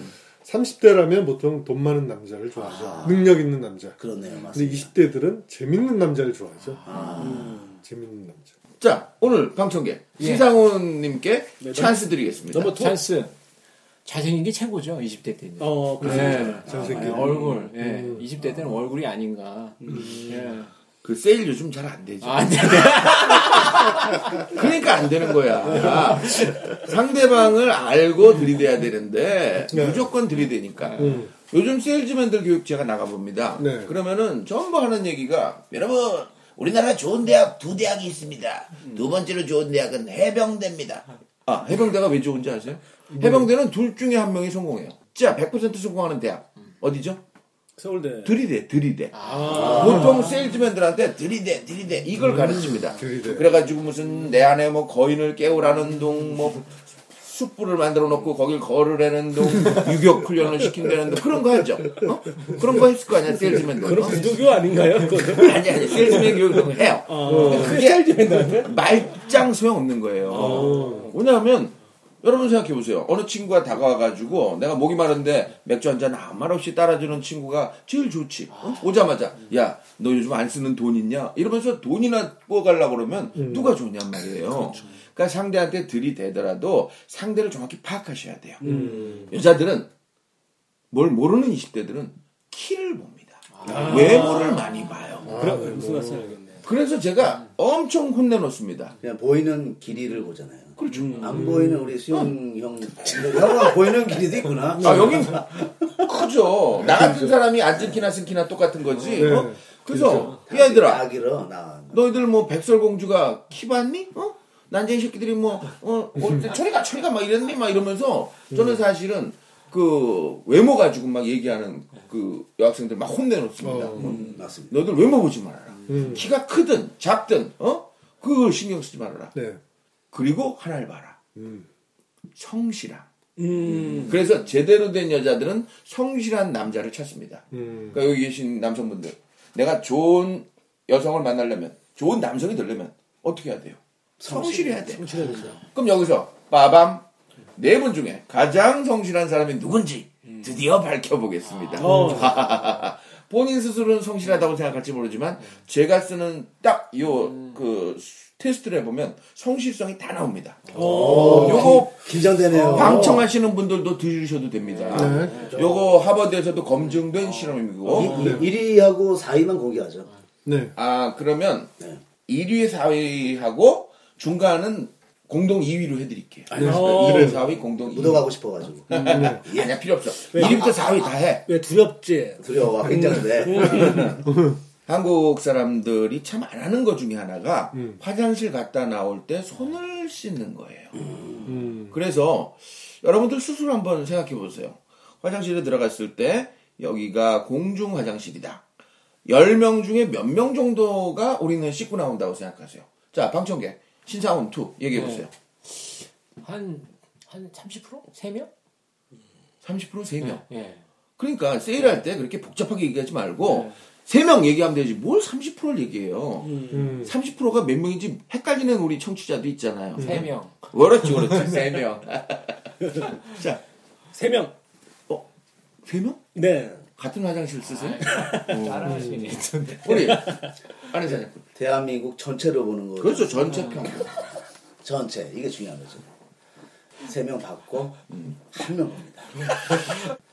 30대라면 보통 돈 많은 남자를 좋아하죠. 능력 있는 남자. 그렇네요. 근데 맞습니다. 20대들은 재밌는 남자를 좋아하죠. 재밌는 남자. 자, 오늘 방청객 신상훈님께 찬스 드리겠습니다. number two. 찬스. 잘생긴 게 최고죠, 20대 때는. 어, 그렇죠. 네. 잘생긴. 아, 얼굴. 예. 20대 때는 얼굴이 아닌가. 예. 그 세일 요즘 잘 안 되죠. 아, 안 돼. 그러니까 안 되는 거야. 상대방을 알고 들이대야 되는데 무조건 들이대니까. 요즘 세일즈맨들 교육 제가 나가봅니다. 네. 그러면은 전부 하는 얘기가 여러분 우리나라 좋은 대학 두 대학이 있습니다. 두 번째로 좋은 대학은 해병대입니다. 아 해병대가 왜 좋은지 아세요? 해병대는 둘 중에 한 명이 성공해요. 자, 100% 성공하는 대학 어디죠? 서울대. 들이대, 들이대. 보통 세일즈맨들한테 들이대, 들이대 이걸 가르칩니다. 들이대. 그래가지고 무슨 내 안에 뭐 거인을 깨우라는 둥, 뭐 숯불을 만들어 놓고 거길 걸으라는 둥, 유격 훈련을 시킨다는 둥 그런 거 하죠. 어? 그런 거 했을 거 아니야 세일즈맨들. 그럼 어? 부조교 아닌가요? 아니 아니 세일즈맨 교육을 해요. 어. 그게 세일즈맨들한테? 말짱 소용 없는 거예요. 왜냐하면 여러분 생각해 보세요. 어느 친구가 다가와가지고 내가 목이 마른데 맥주 한 잔 아무 말 없이 따라주는 친구가 제일 좋지. 어? 오자마자 야 너 요즘 안 쓰는 돈 있냐? 이러면서 돈이나 뽑아가려고 그러면 누가 좋냔 말이에요. 그러니까 상대한테 들이대더라도 상대를 정확히 파악하셔야 돼요. 여자들은 뭘 모르는 20대들은 키를 봅니다. 외모를 많이 봐요. 그럼 무슨 말씀 알겠네. 그래서 제가 엄청 혼내놓습니다. 그냥 보이는 길이를 보잖아요. 그렇죠. 안 보이는 우리 수영 형, 형은 보이는 길이도 있구나. 아, 여긴 크죠. 나 같은 사람이 앉은 키나 쓴 키나 똑같은 거지. 네. 어? 그래서, 이 아이들아, 아기로 나. 너희들 뭐 백설공주가 키 봤니? 어? 난쟁이 새끼들이 뭐, 어, 어, 저리가, 저리가 막 이랬니? 막 이러면서 저는 사실은 그 외모 가지고 막 얘기하는 그 여학생들 막 혼내놓습니다. 어. 음, 맞습니다. 너희들 외모 보지 말아라. 음. 키가 크든 작든, 어? 그걸 신경 쓰지 말아라. 네. 그리고 하나를 봐라. 음. 성실함. 음. 그래서 제대로 된 여자들은 성실한 남자를 찾습니다. 음. 그러니까 여기 계신 남성분들, 내가 좋은 여성을 만나려면, 좋은 남성이 되려면 어떻게 해야 돼요? 성실해야 돼. 성실해야 된다. 그럼 여기서 빠밤 네 분 중에 가장 성실한 사람이 누군지 드디어 밝혀보겠습니다. 어. 본인 스스로는 성실하다고 생각할지 모르지만 제가 쓰는 딱 요그 테스트를 해보면 성실성이 다 나옵니다. 요거 긴장되네요. 방청하시는 분들도 들으셔도 됩니다. 네. 요거 하버드에서도 검증된 실험이고. 이- 이- 1위하고 4위만 공개하죠. 네. 아, 그러면 네. 1위, 4위하고 중간은 공동 2위로 해드릴게요. 어. 1위, 4위 공동 2위. 묻어가고 싶어가지고. 아니야, 필요 없어. 1위부터 4위 다 해. 왜 두렵지? 두려워. 긴장돼. 한국 사람들이 참 안 하는 것 중에 하나가 화장실 갔다 나올 때 손을 씻는 거예요. 음. 그래서 여러분들 스스로 한번 생각해 보세요. 화장실에 들어갔을 때 여기가 공중 화장실이다. 10명 중에 몇 명 정도가 우리는 씻고 나온다고 생각하세요. 자, 방청객, 신상훈 2 얘기해 보세요. 한, 한 30%? 3명? 30% 3명. 예. 그러니까 세일할 때 그렇게 복잡하게 얘기하지 말고 3명 얘기하면 되지. 뭘 30%를 얘기해요. 음. 30%가 몇 명인지 헷갈리는 우리 청취자도 있잖아요. 3명. 그렇지, 그렇지. 3명. 자, 세 명. 세 명? 네. 같은 화장실 쓰세요? 따라하시네. 우리 안에 사장. 대한민국 전체로 보는 거. 그렇죠. 전체 평. 전체 이게 중요한 거죠. 세 명 받고 한명 봅니다.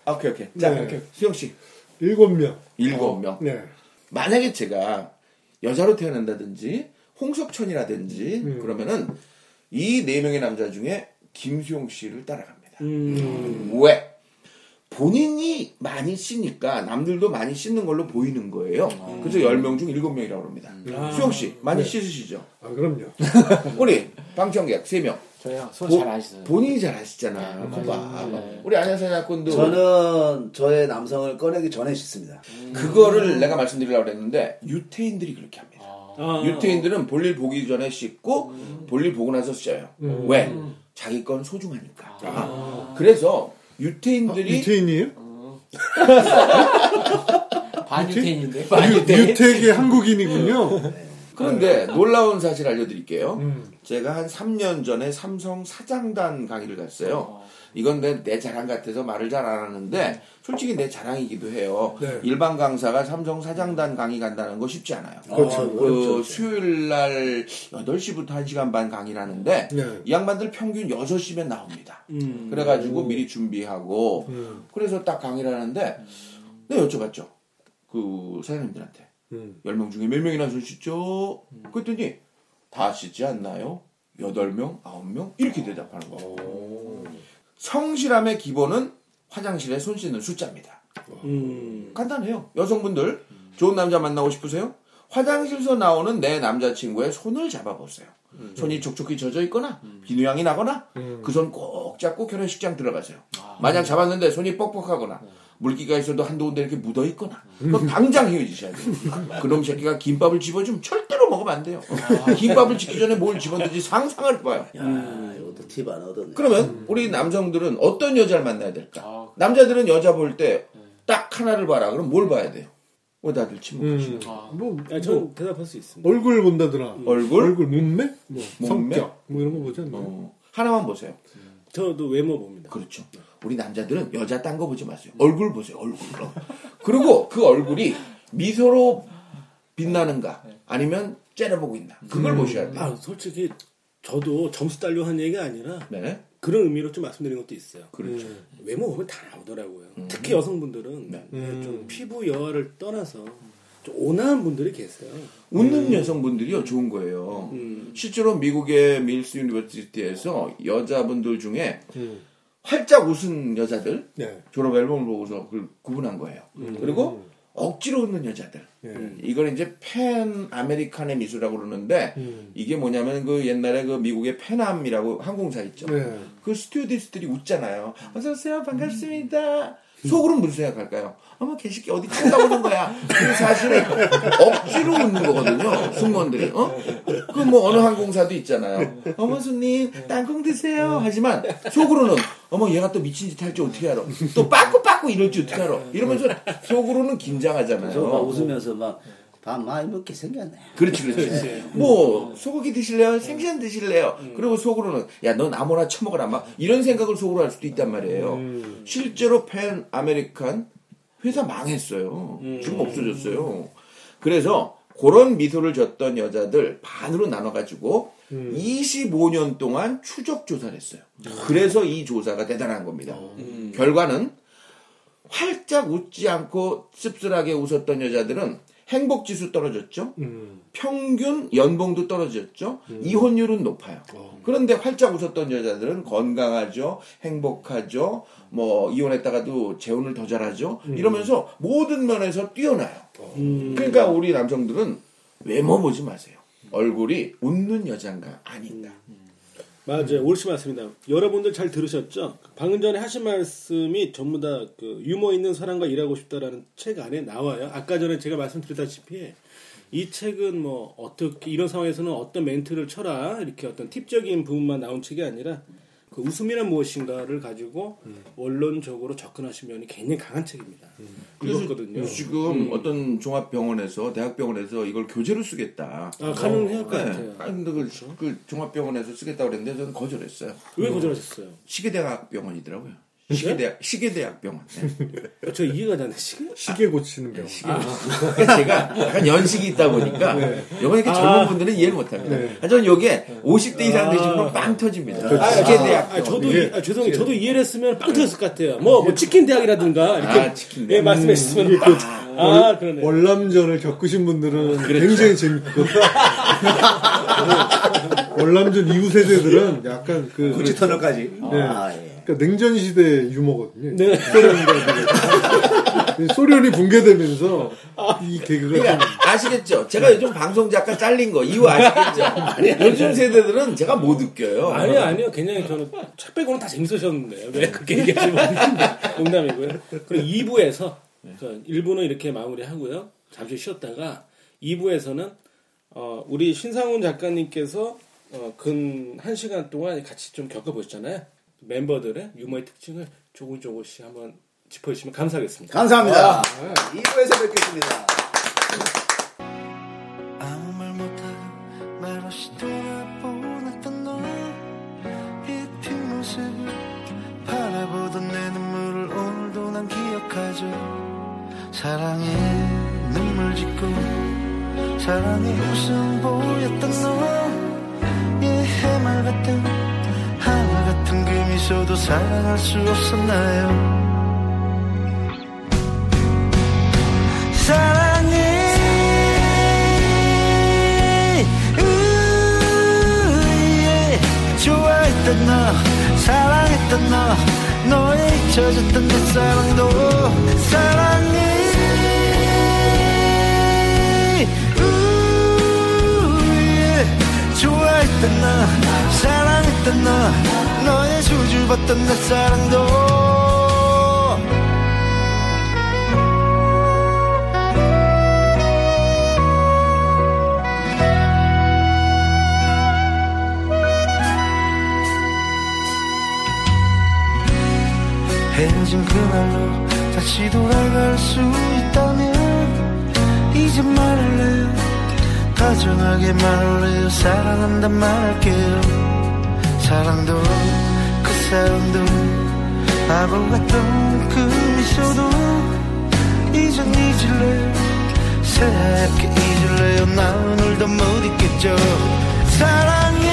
아, 오케이, 오케이. 자, 네. 수영 씨. 일곱 명. 일곱 명. 네. 만약에 제가 여자로 태어난다든지 홍석천이라든지 음. 그러면은 이 네 명의 남자 중에 김수용 씨를 따라갑니다. 음. 왜? 본인이 많이 씻니까 남들도 많이 씻는 걸로 보이는 거예요. 그래서 10명 중 7명이라고 합니다. 수용 씨, 많이 씻으시죠? 아 그럼요. 우리 방청객 3명. 저요 손잘 안 씻어요. 본인이 잘 아시잖아. 거봐. 우리 안현사장군도 저는 저의 남성을 꺼내기 전에 씻습니다. 그거를 내가 말씀드리려고 그랬는데 유태인들이 그렇게 합니다. 아. 유태인들은 볼일 보기 전에 씻고 볼일 보고 나서 씻어요. 왜? 자기 건 소중하니까. 그래서 유태인들이 유태인이에요? 반유태인인데. 유, 반유태인. 유택의 한국인이군요. 그런데 놀라운 사실 알려드릴게요. 음. 제가 한 3년 전에 삼성 사장단 강의를 갔어요. 이건 내, 내 자랑 같아서 말을 잘 안 하는데 솔직히 내 자랑이기도 해요. 네. 일반 강사가 삼성 사장단 강의 간다는 거 쉽지 않아요. 그렇죠. 그 수요일 날 8시부터 1시간 ban 강의를 하는데 네. 이 양반들 평균 6시면 나옵니다. 음. 그래 가지고 미리 준비하고 음. 그래서 딱 강의를 하는데 내가 여쭤봤죠. 그 사장님들한테 음. 10명 중에 몇 명이나 손 씻죠? 그랬더니 다 씻지 않나요? 8명, 9명? 이렇게 대답하는 거예요. 성실함의 기본은 화장실에 손 씻는 숫자입니다. 음. 간단해요. 여성분들 좋은 남자 만나고 싶으세요? 화장실에서 나오는 내 남자친구의 손을 잡아보세요. 손이 촉촉히 젖어 있거나 비누향이 나거나 그 손 꼭 잡고 결혼식장 들어가세요. 만약 잡았는데 손이 뻑뻑하거나 물기가 있어도 한두 군데 이렇게 묻어 있거나 그럼 당장 헤어지셔야 돼요. 그놈 새끼가 김밥을 집어주면 절대로 먹으면 안 돼요. 김밥을 집기 전에 뭘 집었는지 상상을 해봐요. 야, 이것도 팁 안 얻었네. 그러면 우리 남성들은 어떤 여자를 만나야 될까? 남자들은 여자 볼 때 딱 하나를 봐라. 그럼 뭘 봐야 돼요? 왜 다들 침묵하시나? 음. 뭐, 아, 전 대답할 수 있습니다. 얼굴 본다더라. 얼굴? 얼굴 몸매? 뭐 몸매? 성격 뭐 이런 거 보지 않나요? 어, 하나만 보세요. 저도 외모 봅니다. 그렇죠. 우리 남자들은 여자 딴 거 보지 마세요. 얼굴 보세요. 얼굴. 어. 그리고 그 얼굴이 미소로 빛나는가 아니면 째려보고 있나 그걸 보셔야 돼요. 아, 솔직히 저도 점수 따려 한 얘기가 아니라 네. 그런 의미로 좀 말씀드린 것도 있어요. 그렇죠. 외모 보면 다 나오더라고요. 특히 여성분들은 네. 네, 좀 피부 여하를 떠나서 좀 온화한 분들이 계세요. 웃는 여성분들이요 좋은 거예요. 음. 실제로 미국의 Mills University에서 여자분들 중에 음. 활짝 웃은 여자들 네. 졸업 앨범을 보고서 그걸 구분한 거예요. 그리고 억지로 웃는 여자들. 네. 이걸 이제 Pan American의 미소라고 그러는데 음. 이게 뭐냐면 그 옛날에 그 미국의 Pan Am이라고 항공사 있죠. 네. 그 스튜어디스들이 웃잖아요. 어서 오세요 반갑습니다. 속으로는 무슨 생각할까요? 어머 개새끼 어디 찾다 오는 거야. 근데 사실은 억지로 웃는 거거든요. 승무원들이. 어? 그 뭐 어느 항공사도 있잖아요. 어머 손님 땅콩 드세요. 하지만 속으로는 어머 얘가 또 미친 짓 할지 어떻게 알아. 또 빠꾸 빠꾸 이럴지 어떻게 알아. 이러면서 속으로는 저막 긴장하잖아요. 웃으면서 막 밥 많이 먹게 생겼네. 그렇지, 그렇지. 뭐, 소고기 드실래요? 생선 드실래요? 그리고 속으로는, 야, 넌 아무거나 처먹어라. 막, 이런 생각을 속으로 할 수도 있단 말이에요. 실제로 Pan American 회사 망했어요. 지금 없어졌어요. 그래서, 그런 미소를 줬던 여자들 반으로 나눠가지고, 25년 동안 추적 조사를 했어요. 그래서 이 조사가 대단한 겁니다. 결과는, 활짝 웃지 않고 씁쓸하게 웃었던 여자들은 행복 지수 떨어졌죠. 음. 평균 연봉도 떨어졌죠. 이혼율은 높아요. 그런데 활짝 웃었던 여자들은 건강하죠, 행복하죠, 뭐 이혼했다가도 재혼을 더 잘하죠. 이러면서 모든 면에서 뛰어나요. 그러니까 우리 남성들은 외모 보지 마세요. 얼굴이 웃는 여잔가 아닌가. 맞아요. 옳지 맞습니다. 여러분들 잘 들으셨죠? 방금 전에 하신 말씀이 전부 다 그 유머 있는 사람과 일하고 싶다라는 책 안에 나와요. 아까 전에 제가 말씀드렸다시피 이 책은 뭐 어떻게 이런 상황에서는 어떤 멘트를 쳐라 이렇게 어떤 팁적인 부분만 나온 책이 아니라 그 웃음이란 무엇인가를 가지고 원론적으로 접근하신 면이 굉장히 강한 책입니다. 읽었거든요. 그래서 지금 어떤 종합병원에서 대학병원에서 이걸 교재로 쓰겠다. 아, 가능할 것 네. 같아요. 아니, 근데 그, 그 종합병원에서 쓰겠다 그랬는데 저는 거절했어요. 왜 거절하셨어요? 시계대학병원이더라고요. 시계대학 시계대학병원. 네. 저 이해가 안 돼. 지금? 시계 고치는 병. 제가 약간 연식이 있다 보니까 이번에 이렇게 아. 젊은 분들은 이해를 못합니다. 아, 저는 이게 50대 이상 되신 분은 빵 터집니다. 시계대학병원. 아, 저도 이- 아, 죄송해요. 저도 이해를 했으면 빵 터졌을 것 같아요. 뭐, 뭐 치킨 대학이라든가 이렇게 아, 치킨 대학. 예, 말씀해 주시면 아, 그러네. 월남전을 겪으신 분들은 굉장히 재밌거든요. 월남전 이후 세대들은 약간 그 고치 터널까지. 네. 아, 예. 그러니까 냉전 시대 유머거든요. 네. 소련과 소련이 붕괴되면서 이 개그가 좀 그러니까 아시겠죠? 제가 요즘 방송 작가 잘린 거 이유 아시겠죠? 요즘 세대들은 제가 못 웃겨요. 아니요, 아니요. 굉장히 저는 책 빼고는 다 재밌으셨는데 왜 그렇게 얘기하시면 농담이고요. 그리고 2부에서 1부는 이렇게 마무리하고요. 잠시 쉬었다가 2부에서는 어, 우리 신상훈 작가님께서 어, 근 1시간 동안 같이 좀 겪어보셨잖아요. 멤버들의 유머의 특징을 조금 조금씩 한번 짚어주시면 감사하겠습니다. 감사합니다. 2부에서 뵙겠습니다. 아무 말 못하고 말없이 돌아보냈던 너의 뒷모습을 바라보던 내 눈물을 오늘도 난 기억하죠 사랑에 눈물 짓고 사랑에 웃음 보였던 해말 같은 하늘 그 미소도 사랑할 수 없었나요? 사랑해 너 사랑했던 너 너의 잊혀졌던 내 사랑도 사랑해 으예 좋아했던 너 사랑했던 너 너의 수줍었던 내 사랑도. 헤어진 그날로 다시 돌아갈 수 있다면 이제 말할래요 다정하게 말할래요? 사랑한단 말할게요. 사랑도 그 사랑도 바보 같던 그 미소도 이젠 잊을래요 새하얗게 잊을래요? 나 오늘도 못 잊겠죠. 사랑해.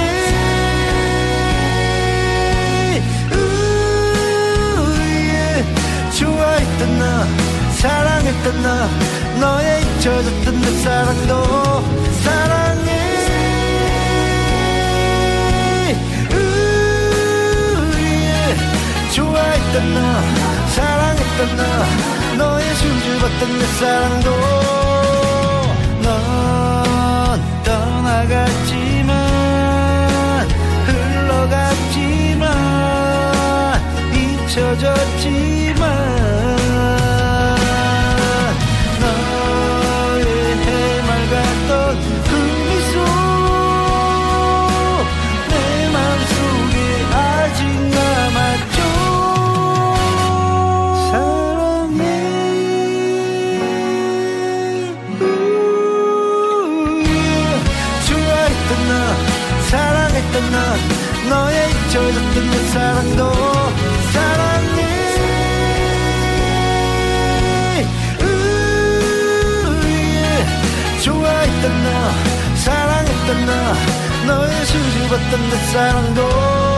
좋아했던 너 사랑했던 너 너의 잊혀졌던 내 사랑도 좋아했던 너 사랑했던 너 너의 숨죽었던 내 사랑도 넌 떠나갔지만 흘러갔지만 잊혀졌지만 너의 수줍었던 내 사랑도